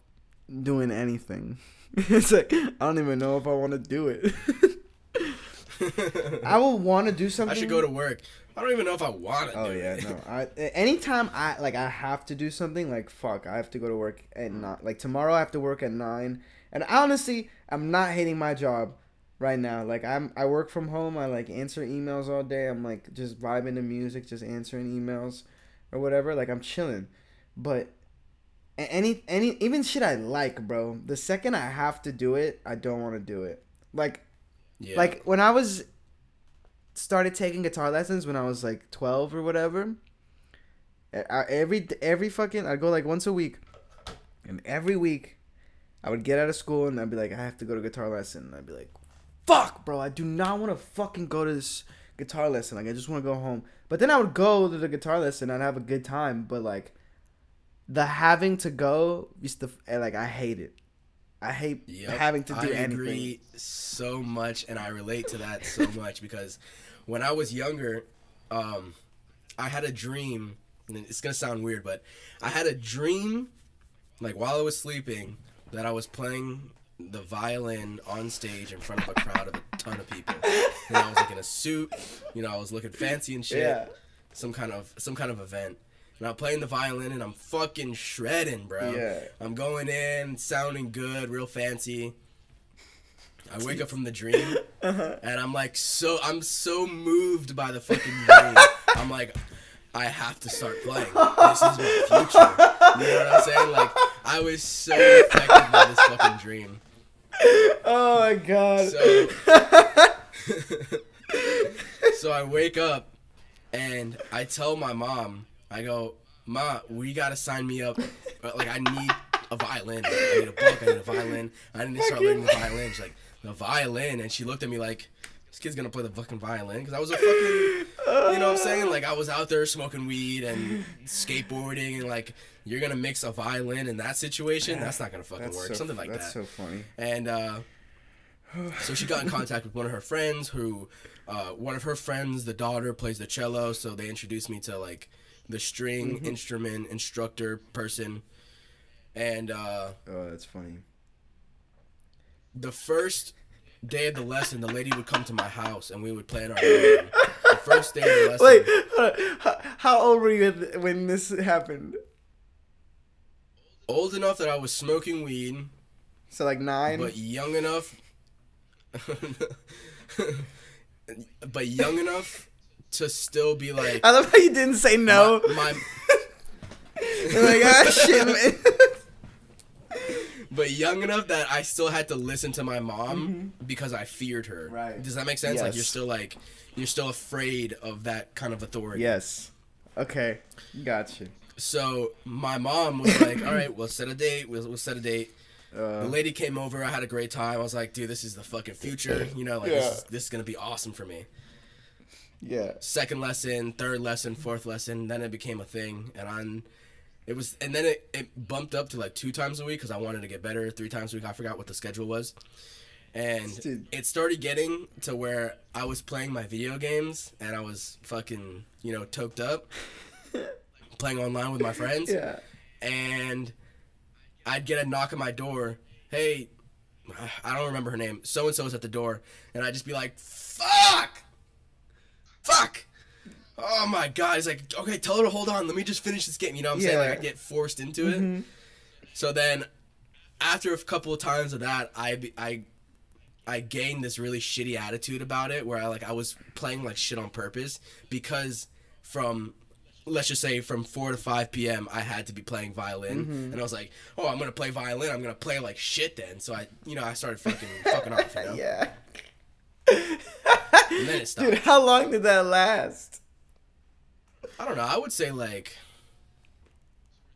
doing anything. it's like I don't even know if I want to do it. I will want to do something. I should go to work. I don't even know if I want to. Oh yeah, it. no. I anytime I like I have to do something like fuck, I have to go to work at nine. Like tomorrow I have to work at nine. And honestly, I'm not hating my job right now. Like I'm I work from home. I like answer emails all day. I'm like just vibing to music, just answering emails or whatever. Like I'm chilling. But any any even shit I like, bro. The second I have to do it, I don't want to do it. Like Yeah. like when I was started taking guitar lessons when I was like 12 or whatever. I, every every fucking I'd go like once a week. And every week I would get out of school and I'd be like I have to go to guitar lesson. And I'd be like fuck, bro, I do not want to fucking go to this guitar lesson. Like I just want to go home. But then I would go to the guitar lesson and I'd have a good time, but like the having to go used to like I hate it. I hate Yep, having to do I anything. agree so much, and I relate to that so much because when I was younger, um, I had a dream. And it's gonna sound weird, but I had a dream, like while I was sleeping, that I was playing the violin on stage in front of a crowd of a ton of people. And I was like in a suit, you know, I was looking fancy and shit. Yeah. Some kind of some kind of event. And I'm playing the violin and I'm fucking shredding, bro. Yeah. I'm going in, sounding good, real fancy. I wake up from the dream Uh-huh. and I'm like so I'm so moved by the fucking dream. I'm like I have to start playing. This is my future. You know what I'm saying? Like I was so affected by this fucking dream. Oh my god. So So I wake up and I tell my mom, I go, Ma, we gotta sign me up. Like I need a violin. I need a book. I need a violin. I need to start learning the violin. She's like, the violin, and she looked at me like, this kid's gonna play the fucking violin because I was a fucking, you know what I'm saying? Like I was out there smoking weed and skateboarding and like. You're gonna mix a violin in that situation? That's not gonna fucking That's work. so- Something like that's that. That's so funny. And uh, so she got in contact with one of her friends who, uh, one of her friends, the daughter plays the cello. So they introduced me to like the string instrument instructor person. And uh, Oh, that's funny. the first day of the lesson, the lady would come to my house and we would play in our room. The first day of the lesson. Wait, how, how old were you when this happened? Old enough that I was smoking weed, So like nine. but young enough. but young enough to still be like. I love how you didn't say no. my, my You're like ah shit, man. but young enough that I still had to listen to my mom because I feared her. Mm-hmm. Right. Does that make sense? Yes. Like you're still like you're still afraid of that kind of authority. yes. Okay. Gotcha. So my mom was like, "All right, we'll set a date. We'll, we'll set a date." Uh, the lady came over. I had a great time. I was like, "Dude, this is the fucking future. You know, like Yeah. this, is, this is gonna be awesome for me." Yeah. Second lesson, third lesson, fourth lesson. Then it became a thing, and on. It was, and then it, it bumped up to like two times a week because I wanted to get better. Three times a week, I forgot what the schedule was, and Dude. it started getting to where I was playing my video games and I was fucking, you know, toked up, playing online with my friends, Yeah. and I'd get a knock at my door. Hey, I don't remember her name. So and so is at the door, and I'd just be like, "Fuck, fuck." Oh my god! He's like, okay, tell her to hold on. Let me just finish this game. You know what I'm saying? Yeah. Like I get forced into it. Mm-hmm. So then, after a couple of times of that, I I I gained this really shitty attitude about it, where I like I was playing like shit on purpose because from let's just say from 4 to 5 p.m. I had to be playing violin mm-hmm. and I was like, "Oh, I'm going to play violin. I'm going to play like shit then." So I, you know, I started fucking fucking off, you know? Yeah. Then it stopped. Dude, how long did that last? I don't know. I would say like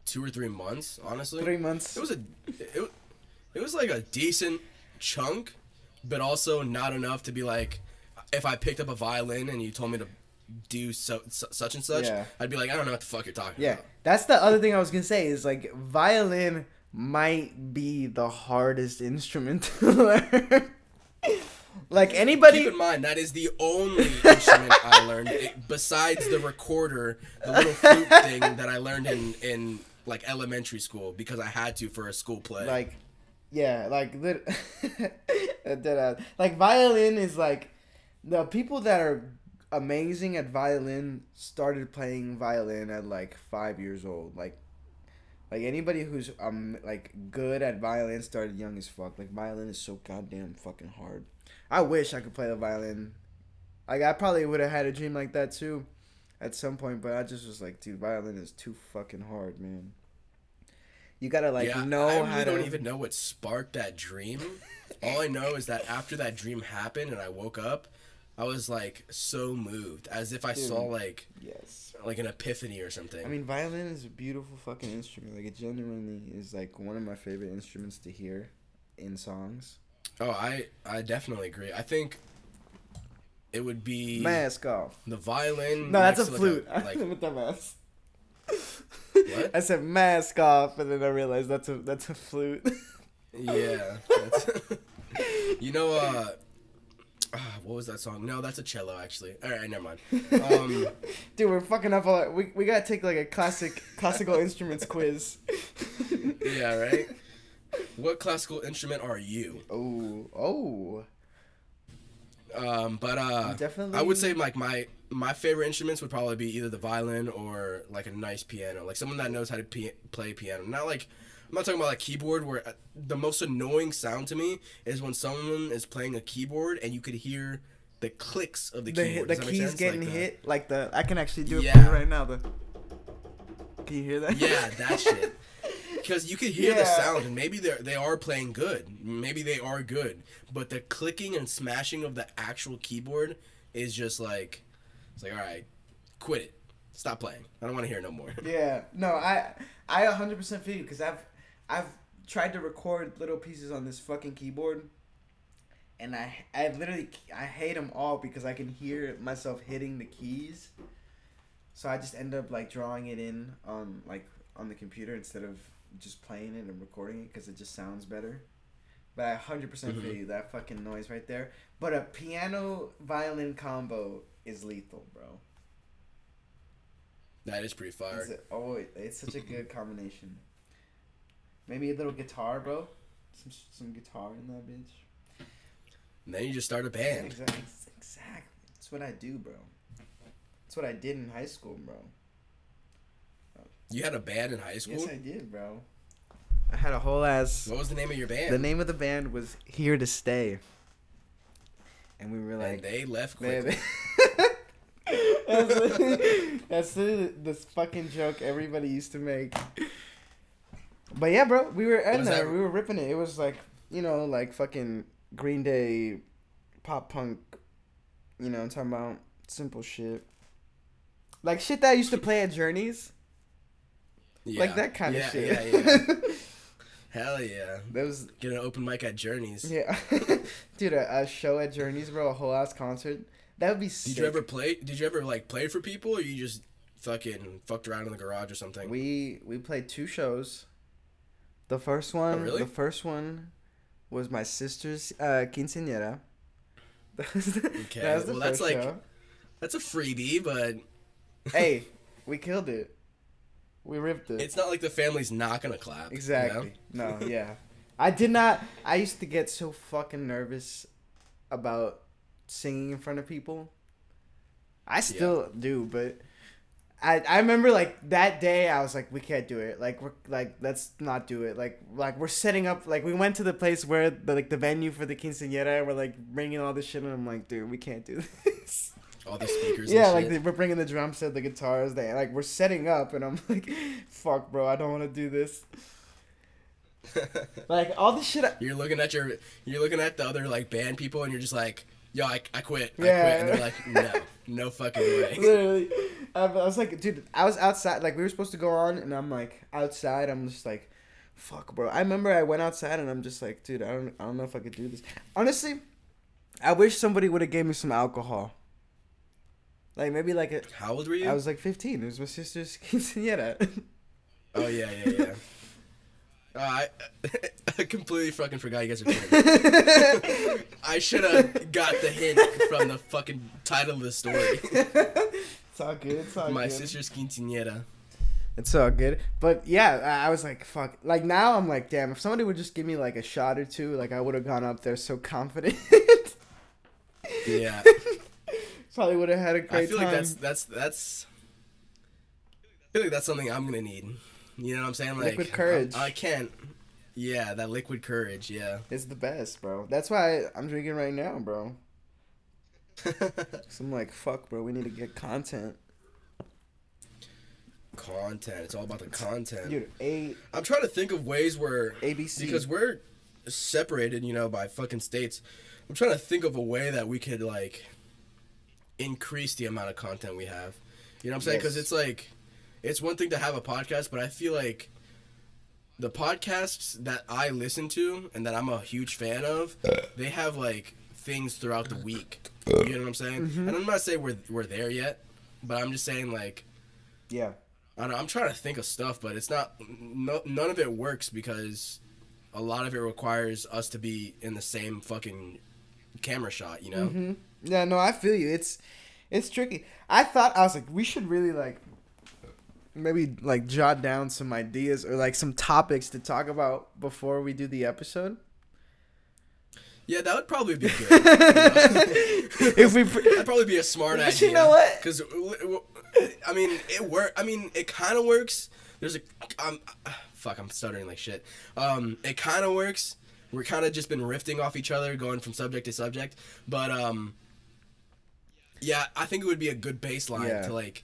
2 or 3 months, honestly. Three months. It was a it, it was like a decent chunk, but also not enough to be like if I picked up a violin and you told me to do so, su- such and such, Yeah. I'd be like, I don't know what the fuck you're talking about. Yeah, about. that's the other thing I was gonna say is like violin might be the hardest instrument to learn. Like anybody, Keep in mind that is the only instrument I learned it, besides the recorder, the little flute thing that I learned in in like elementary school because I had to for a school play. like, yeah, like like violin is like the people that are amazing at violin started playing violin at like five years old. Like, like anybody who's um like good at violin started young as fuck. Like violin is so goddamn fucking hard. I wish I could play the violin. Like I probably would have had a dream like that too, at some point. But I just was like, dude, violin is too fucking hard, man. You gotta like yeah, know I really how to. don't even know what sparked that dream. All I know is that after that dream happened and I woke up, I was like so moved, as if I saw like Yes. like an epiphany or something. I mean, violin is a beautiful fucking instrument. Like, it genuinely is like one of my favorite instruments to hear in songs. Oh, I I definitely agree. I think it would be Mask off. the violin. No, that's a flute. Like, a, like with the mask. What? I said mask off, and then I realized that's a that's a flute. yeah. you know, uh, ah, what was that song? No, that's a cello actually. All right, never mind. Um, Dude, we're fucking up all. Our, we we gotta take like a classic classical instruments quiz. yeah, right. What classical instrument are you? Oh oh. Um, but uh, Definitely- I would say like my my favorite instruments would probably be either the violin or like a nice piano, like someone that knows how to pi- play piano. Not like I'm not talking about like keyboard, where uh, the most annoying sound to me is when someone is playing a keyboard and you could hear the clicks of the, The keyboard. the Does that make keys getting Like the- hit like the I can actually do it for Yeah. you right now. The can you hear that? Yeah, that shit. Because you could hear the sound, and maybe they they are playing good. Maybe they are good, but the clicking and smashing of the actual keyboard is just like, it's like, all right, quit it, stop playing. I don't want to hear it no more. Yeah, no, I I 100% feel you because I've I've tried to record little pieces on this fucking keyboard, and I I literally I hate them all because I can hear myself hitting the keys, so I just end up like drawing it in on like on the computer instead of just playing it and recording it because it just sounds better. But I 100% feel mm-hmm. you that fucking noise right there. But a piano violin combo is lethal, bro. That is pretty fire. It's oh, it- it's such a good combination. Maybe a little guitar, bro. Some some guitar in that bitch. And then you just start a band. Exactly. Exactly. That's what I do, bro. That's what I did in high school, bro. You had a band in high school. Yes, I did, bro. I had a whole ass. What was the name of your band? The name of the band was Here to Stay. And we were and like, they left Man, quickly. that's literally, that's literally this fucking joke everybody used to make. But yeah, bro, we were in there. that- We were ripping it. It was like you know, like fucking Green Day, pop punk. You know, I'm talking about simple shit. Like shit that I used to play at Journeys. Like that kind of shit. Yeah, yeah. Hell yeah. that was Get an open mic at Journeys. yeah, dude. A, a show at Journeys, bro. A whole ass concert. That would be. Did sick. you ever play? Did you ever like play for people, or you just fucking fucked around in the garage or something? We we played two shows. The first one, Oh, really? the first one, was my sister's uh, quinceañera. That the, Okay, that was the well, that's like- show. That's a freebie, but hey, we killed it. We ripped it. it's not like the family's not gonna clap. you know? exactly. No, yeah. I did not. I used to get so fucking nervous about singing in front of people. I still do, but I I remember like that day I was like we can't do it. Like we're like let's not do it. Like like we're setting up like we went to the place where the like the venue for the quinceañera and we're like bringing all this shit and I'm like dude we can't do this. All the speakers. yeah, and like they, we're bringing the drum set, the guitars, they like we're setting up and I'm like fuck bro I don't want to do this. Like all this shit. I, You're looking at your, you're looking at the other like band people, and you're just like, "Yo, I, I quit, I Yeah. quit," and they're like, "No, no fucking way." Literally, I, I was like, dude, I was outside. Like we were supposed to go on, and I'm like outside. I'm just like, fuck, bro. I remember I went outside, and I'm just like, dude, I don't, I don't know if I could do this. Honestly, I wish somebody would have gave me some alcohol. Like maybe like a, How old were you? I was like 15. It was my sister's quinceañera. Oh yeah, yeah, yeah. Uh, I, I completely fucking forgot you guys are. I should have got the hint from the fucking title of the story. it's all good. It's all My good. sister's quinceañera. It's all good. But yeah, I I was like, fuck. Like now, I'm like, damn. If somebody would just give me like a shot or two, like I would have gone up there so confident. Yeah, Probably would have had a great I feel time. like that's that's that's. I feel like that's something I'm gonna need. You know what I'm saying? Like Liquid courage. I, I can't. Yeah, that liquid courage. Yeah. It's the best, bro. That's why I'm drinking right now, bro. So I'm like, fuck, bro. We need to get content, content. It's all about the content. dude. A I'm trying to think of ways where ABC. because we're separated, you know, by fucking states. I'm trying to think of a way that we could like increase the amount of content we have. You know what I'm saying? Because Yes. it's like it's one thing to have a podcast, but I feel like the podcasts that I listen to and that I'm a huge fan of, they have like things throughout the week. You know what I'm saying? Mm-hmm. And I'm not saying we're we're there yet, but I'm just saying like yeah. I don't, I'm trying to think of stuff, but it's not. No, none of it works because a lot of it requires us to be in the same fucking camera shot. You know? Mm-hmm. Yeah, no, I feel you. It's it's tricky. I thought I was like, we should really like maybe like jot down some ideas or like some topics to talk about before we do the episode. Yeah, that would probably be good. if we pr- That'd probably be a smart But idea. you know what? Because I mean, it work. I mean, it kind of works. There's a um, fuck. I'm stuttering like shit. Um, it kind of works. We're kind of just been riffing off each other, going from subject to subject. But um, yeah, I think it would be a good baseline Yeah. to like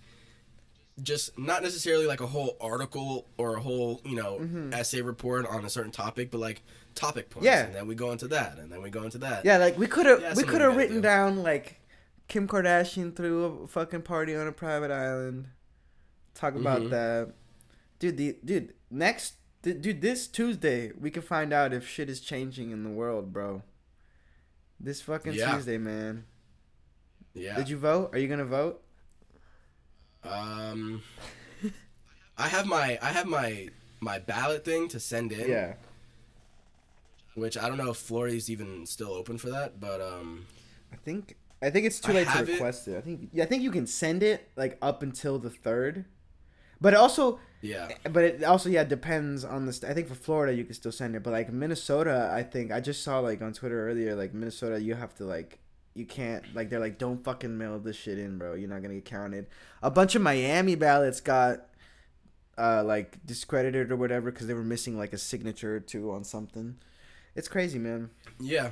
just not necessarily like a whole article or a whole you know essay report on a certain topic, but like topic points. Mm-hmm. Yeah. and then we go into that, and then we go into that. Yeah, like we could have Yeah, we could have written do. down like Kim Kardashian threw a fucking party on a private island. Talk about Mhm. that, dude. The dude next, dude. This Tuesday we can find out if shit is changing in the world, bro. This fucking Yeah. Tuesday, man. Yeah. Did you vote? Are you gonna vote? Um, I have my I have my my ballot thing to send in. Yeah. Which I don't know if Florida's even still open for that, but um, I think I think it's too I late to have it. request it. I think yeah, I think you can send it like up until the third, but also yeah, but it also yeah depends on the. St- I think for Florida you can still send it, but like Minnesota, I think I just saw like on Twitter earlier like Minnesota you have to like you can't like they're like don't fucking mail this shit in, bro. You're not gonna get counted. A bunch of Miami ballots got uh like discredited or whatever because they were missing like a signature or two on something. It's crazy, man. yeah,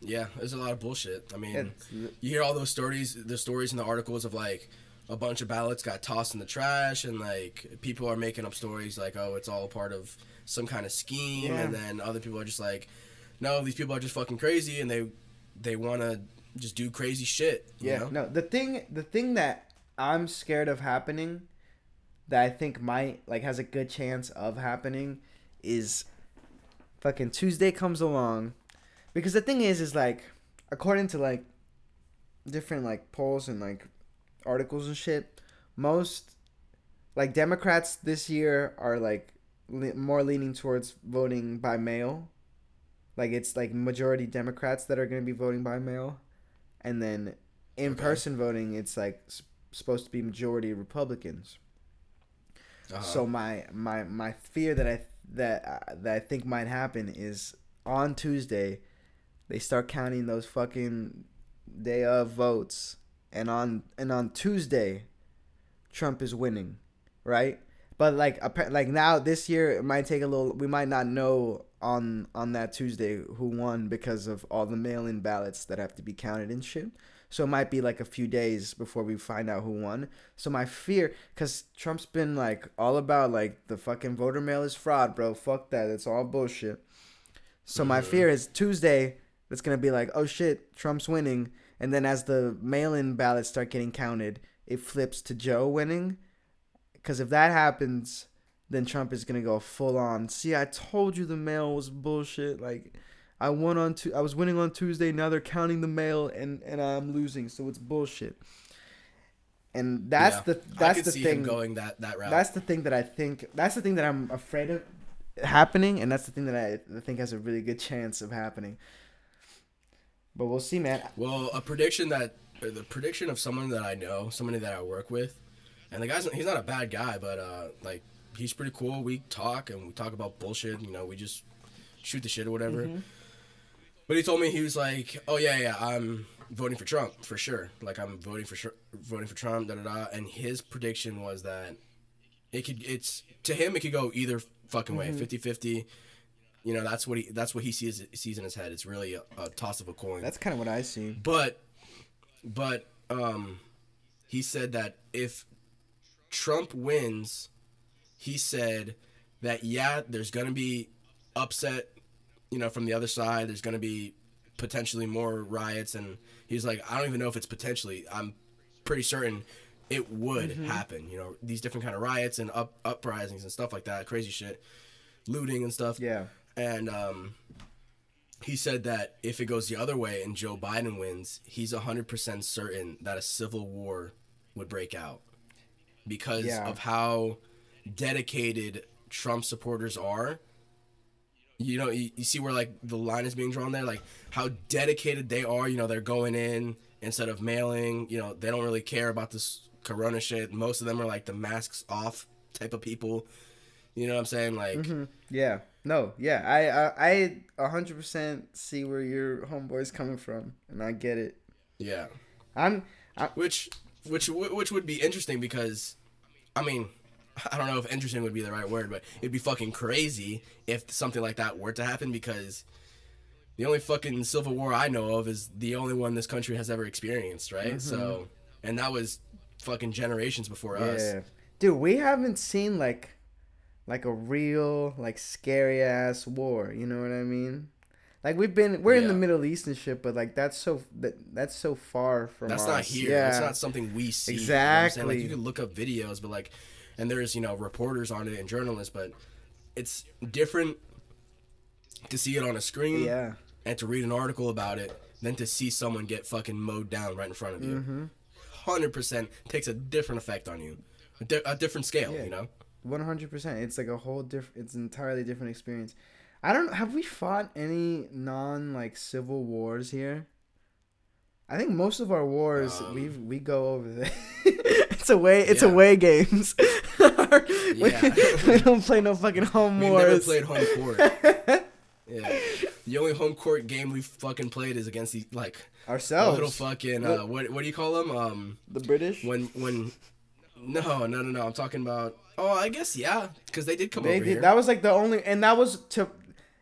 yeah. There's a lot of bullshit. I mean, It's, you hear all those stories, the stories in the articles of like a bunch of ballots got tossed in the trash, and like people are making up stories like, oh, it's all part of some kind of scheme, Yeah. and then other people are just like, no, these people are just fucking crazy, and they they want to just do crazy shit. You Yeah, know? no. The thing, the thing that I'm scared of happening, that I think might like has a good chance of happening, is fucking Tuesday comes along, because the thing is, is like according to like different like polls and like articles and shit, most like Democrats this year are like le- more leaning towards voting by mail. Like it's like majority Democrats that are going to be voting by mail, and then in person voting it's like s- supposed to be majority Republicans. Uh-huh. So my my my fear that I that uh, that I think might happen is on Tuesday, they start counting those fucking day of votes, and on and on Tuesday, Trump is winning, right? But like like now this year it might take a little. We might not know on on that Tuesday who won because of all the mail-in ballots that have to be counted and shit. So it might be like a few days before we find out who won. So my fear, cause Trump's been like all about like the fucking voter mail is fraud, bro. Fuck that. It's all bullshit. So my fear is Tuesday. It's gonna be like, oh shit, Trump's winning, and then as the mail-in ballots start getting counted, it flips to Joe winning. Cause if that happens, then Trump is gonna go full on. See, I told you the mail was bullshit. Like, I won on tu- I was winning on Tuesday. Now they're counting the mail, and and I'm losing. So it's bullshit. And that's Yeah. the that's the thing. going that that route. That's the thing that I think. That's the thing that I'm afraid of happening, and that's the thing that I, I think has a really good chance of happening. But we'll see, man. Well, a prediction that the prediction of someone that I know, somebody that I work with, and the guy's he's not a bad guy, but uh, like he's pretty cool. We talk and we talk about bullshit. You know, we just shoot the shit or whatever. Mm-hmm. But he told me he was like, "Oh yeah, yeah, I'm voting for Trump for sure. Like I'm voting for sure, voting for Trump." Da da da. And his prediction was that it could. It's to him, it could go either fucking way, 50-50. You know, that's what he that's what he sees sees in his head. It's really a, a toss of a coin. That's kind of what I see. But, but um, he said that if Trump wins, he said that yeah, there's gonna be upset, you know, from the other side. There's gonna be potentially more riots, and he's like, I don't even know if it's potentially. I'm pretty certain it would happen. You know, these different kind of riots and up uprisings and stuff like that, crazy shit, looting and stuff. Yeah. And um, he said that if it goes the other way and Joe Biden wins, he's 100% certain that a civil war would break out because Yeah. of how dedicated Trump supporters are. You know, you, you see where like the line is being drawn there, like how dedicated they are. You know, they're going in instead of mailing. You know, they don't really care about this corona shit. Most of them are like the masks off type of people. You know what I'm saying? Like, mm-hmm. Yeah. No. Yeah. I I I a hundred percent see where your homeboy's coming from, and I get it. yeah. I'm. I, which which which would be interesting because i mean i don't know if interesting would be the right word but it'd be fucking crazy if something like that were to happen because the only fucking civil war i know of is the only one this country has ever experienced right mm-hmm. so and that was fucking generations before us yeah. Dude, we haven't seen like like a real like scary ass war. You know what I mean? Like we've been we're in the Middle East and shit, but like that's so that that's so far from that's not here Yeah. that's not something we see you know what I'm saying? like Exactly. you can look up videos but like and there's you know reporters on it and journalists but it's different to see it on a screen yeah. and to read an article about it than to see someone get fucking mowed down right in front of you. Mm-hmm. 100% takes a different effect on you. A, di- a different scale, Yeah. you know? One hundred percent. It's like a whole different. It's an entirely different experience. I don't. Have we fought any non like civil wars here? I think most of our wars Um, we we go over there. it's away. It's Yeah. away games. we, Yeah. we don't play no fucking home wars. We've wars. never played home court. yeah. The only home court game we've fucking played is against the, like, Ourselves. little fucking, uh, what, what do you call them? Um, the British. when, when, no, no, no, no, I'm talking about, oh, I guess, yeah, because they did come They over did. here. That was like the only, and that was to,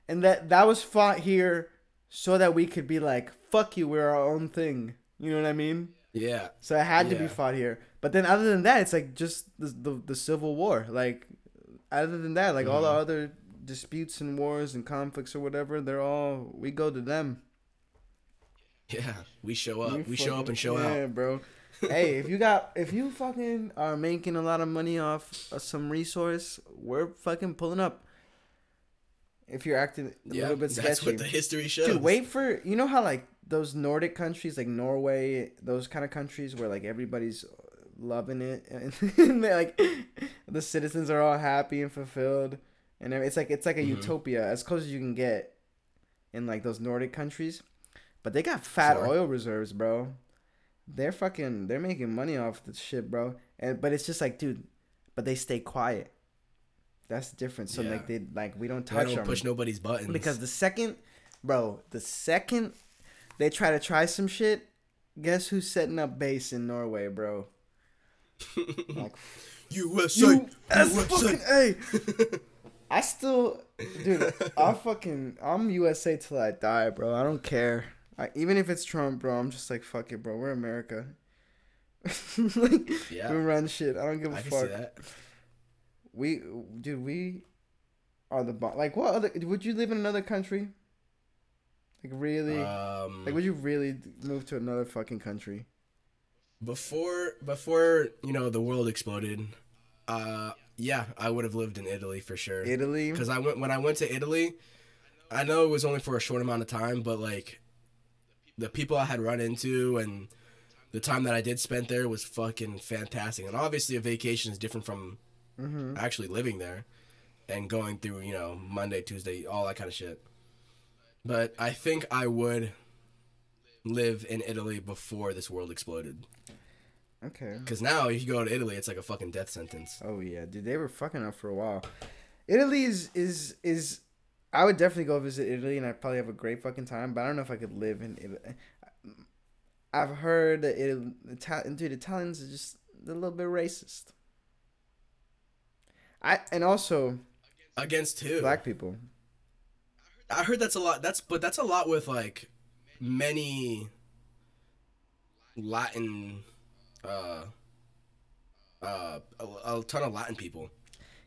and that that was fought here, so that we could be like, "Fuck you, we're our own thing." You know what I mean? yeah. So it had to be fought here. But then, other than that, it's like just the the, the Civil War. Like, other than that, like all the Mm-hmm. other disputes and wars and conflicts or whatever, they're all we go to them. Yeah. We show up. We, show up and show yeah, out. bro. hey, if you got if you fucking are making a lot of money off of some resource, we're fucking pulling up. If you're acting a Yeah. little bit That's sketchy, what the history shows. dude, wait for you know how like those Nordic countries, like Norway, those kind of countries where like everybody's loving it and like the citizens are all happy and fulfilled, and it's like it's like a Mm-hmm. utopia as close as you can get in like those Nordic countries. But they got fat Sure. oil reserves, bro. They're fucking they're making money off the shit, bro. And but it's just like, dude, but they stay quiet. That's the difference. So Yeah. like they like we don't I touch don't them push nobody's buttons because the second, bro, the second they try to try some shit, guess who's setting up base in Norway, bro? like USA, USA. fucking hey. I still, dude, I fucking, I'm USA till I die, bro. I don't care. I, even if it's Trump, bro, I'm just like, fuck it, bro. We're America. like, Yeah. we run shit. I don't give a I fuck. We, dude, we are the bomb. Like, what other? Would you live in another country? Like, really? Um, like, would you really move to another fucking country? before before you know the world exploded, uh, yeah, I would have lived in Italy for sure. Italy? Because I went when I went to Italy, I know it was only for a short amount of time, but like the people I had run into and the time that I did spend there was fucking fantastic. And obviously, a vacation is different from Mm-hmm. actually living there and going through, you know, Monday, Tuesday, all that kind of shit. But I think I would live in Italy before this world exploded. Okay. Because now, if you go to Italy, it's like a fucking death sentence. Oh yeah, dude, they were fucking up for a while. Italy is is is. I would definitely go visit Italy, and I'd probably have a great fucking time. But I don't know if I could live in Italy. I've heard that Italy, Ital- dude, Italians are just a little bit racist. I and also Against who? black people. I heard that's a lot. That's but that's a lot with like many Latin, uh, uh, a, a ton of Latin people.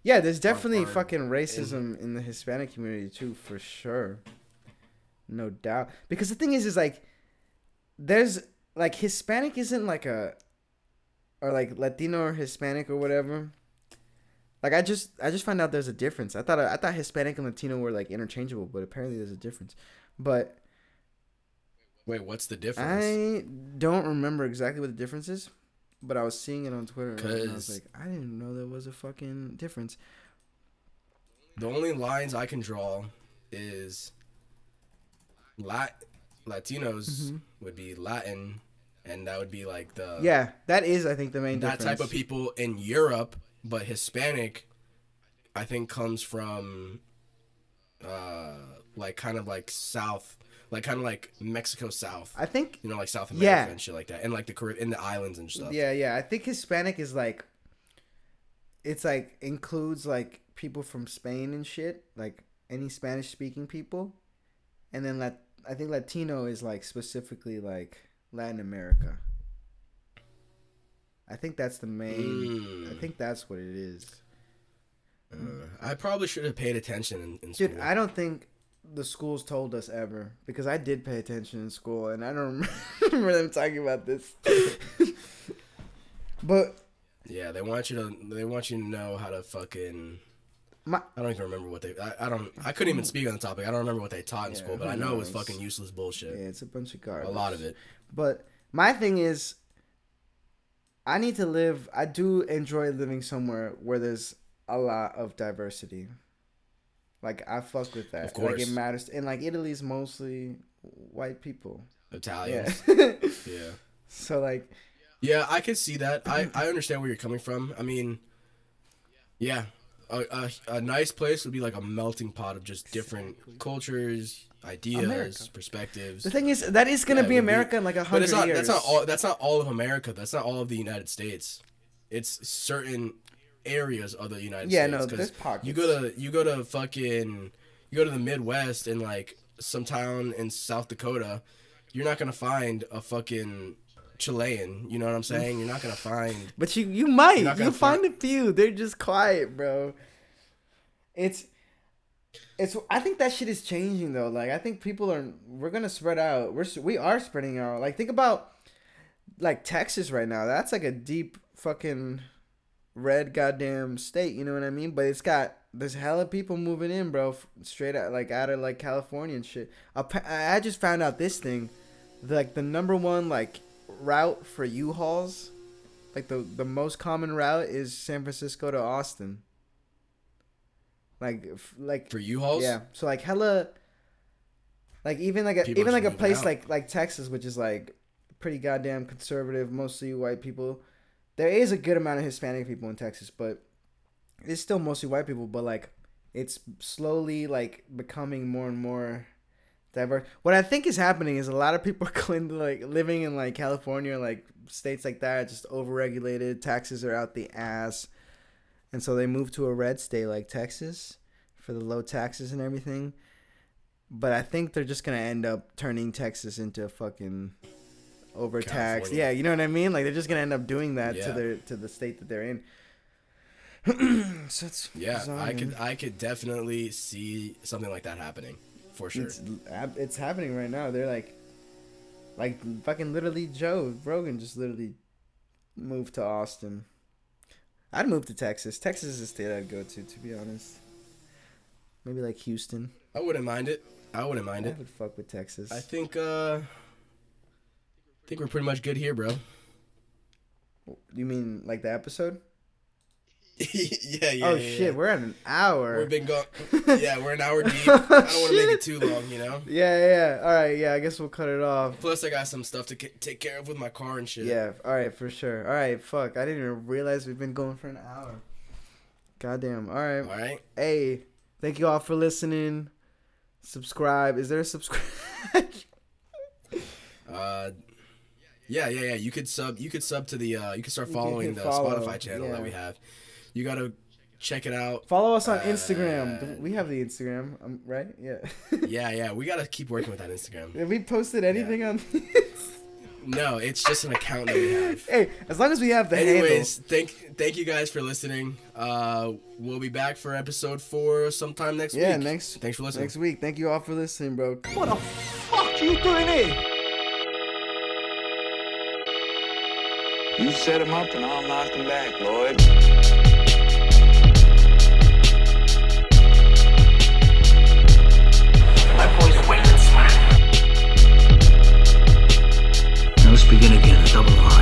Yeah, there's definitely are fucking racism in the Hispanic community too, for sure. No doubt. Because the thing is, is like, there's like Hispanic isn't like a, or like Latino or Hispanic or whatever. Like I just I just found out there's a difference. I thought I thought Hispanic and Latino were like interchangeable, but apparently there's a difference. But Wait, what's the difference? I don't remember exactly what the difference is, but I was seeing it on Twitter and I was like, I didn't know there was a fucking difference. The only lines I can draw is Lat Latinos mm-hmm. would be Latin, and that would be like the Yeah, that is I think the main difference. that difference. type of people in Europe. But Hispanic, I think, comes from uh like kind of like South, like kind of like Mexico South. I think you know, like South America Yeah. and shit like that, and like the in the islands and stuff. Yeah, yeah. I think Hispanic is like it's like includes like people from Spain and shit, like any Spanish speaking people. And then Lat- I think Latino is like specifically like Latin America. I think that's the main I Mm. think that's what it is. Uh, I probably should have paid attention in, in school. Dude, I don't think the schools told us ever because I did pay attention in school and I don't remember them talking about this. but yeah, they want you to. They want you to know how to fucking. my I don't even remember what they. I, I don't. I couldn't even speak on the topic. I don't remember what they taught in Yeah, school, but I know it was fucking useless bullshit. yeah, it's a bunch of garbage. A lot of it. But my thing is, I need to live. I do enjoy living somewhere where there's a lot of diversity. Like I fuck with that. Of Like course. it matters. And like Italy's mostly white people. Yeah. Italians. yeah. so like, Yeah, I can see that. I, I understand where you're coming from. I mean, yeah, a, a, a nice place would be like a melting pot of just different cultures, ideas, America. perspectives. the thing is, that is gonna Yeah, be would be- America in like a but hundred it's not. years. That's not all. That's not all of America. That's not all of the United States. It's certain areas of the United Yeah, States. no, there's pockets. You go to you go to fucking you go to the Midwest and like some town in South Dakota, you're not gonna find a fucking Chilean. You know what I'm mm. saying? You're not gonna find. But you you might. You find find- a few. They're just quiet, bro. It's it's I think that shit is changing though. Like I think people are we're to spread out. We're we are spreading out. Like think about like Texas right now. That's like a deep fucking red goddamn state, you know what I mean? But it's got there's hella people moving in, bro, straight out like out of like California and shit. I I just found out this thing, like the number one like route for U-Hauls like the the most common route is San Francisco to Austin. Like f- like For U-Hauls? yeah. So like hella like even like a People even like a place out. like like Texas which is like pretty goddamn conservative, mostly white people. There is a good amount of Hispanic people in Texas, but it's still mostly white people, but like it's slowly like becoming more and more diverse. What I think is happening is a lot of people to like living in like California, like states like that, just overregulated. Taxes are out the ass, and so they move to a red state like Texas for the low taxes and everything. But I think they're just gonna end up turning Texas into a fucking overtaxed. California. Yeah, you know what I mean? Like they're just gonna end up doing that to Yeah. their to the state that they're in. so it's Yeah, bizarre, I could. I could definitely see something like that happening for sure. It's it's happening right now. They're like, like fucking literally Joe Rogan just literally moved to Austin. I'd move to Texas. Texas is a state I'd go to, to be honest. Maybe like Houston. I wouldn't mind it. I wouldn't mind I it. I would fuck with Texas. I think uh I think we're pretty much good here, bro. you mean like the episode? yeah, yeah. oh yeah, shit, yeah. we're at an hour. We've been going. Yeah, we're an hour deep. I don't want to make it too long, you know. yeah, yeah. All right, yeah. I guess we'll cut it off. Plus, I got some stuff to ca- take care of with my car and shit. Yeah. All right, for sure. All right, fuck. I didn't even realize we've been going for an hour. Goddamn. All right. All right. Hey, thank you all for listening. Subscribe. Is there a subscribe? Uh, yeah, yeah, yeah. You could sub. You could sub to the. Uh, you could start following the follow, Spotify channel yeah. that we have. You gotta check it out. Follow us on Uh, Instagram. We have the Instagram, um, right? Yeah. Yeah, yeah. We gotta keep working with that Instagram. Have we posted anything on? No, it's just an account that we have. hey, as long as we have the Anyways, thank thank you guys for listening. Uh, we'll be back for episode four sometime next handle. Yeah, week. next Thanks for listening. next week. Thank you all for listening, bro. What the fuck you doing here? You set him up and I'll knock him back, Lloyd. begin again, a double R.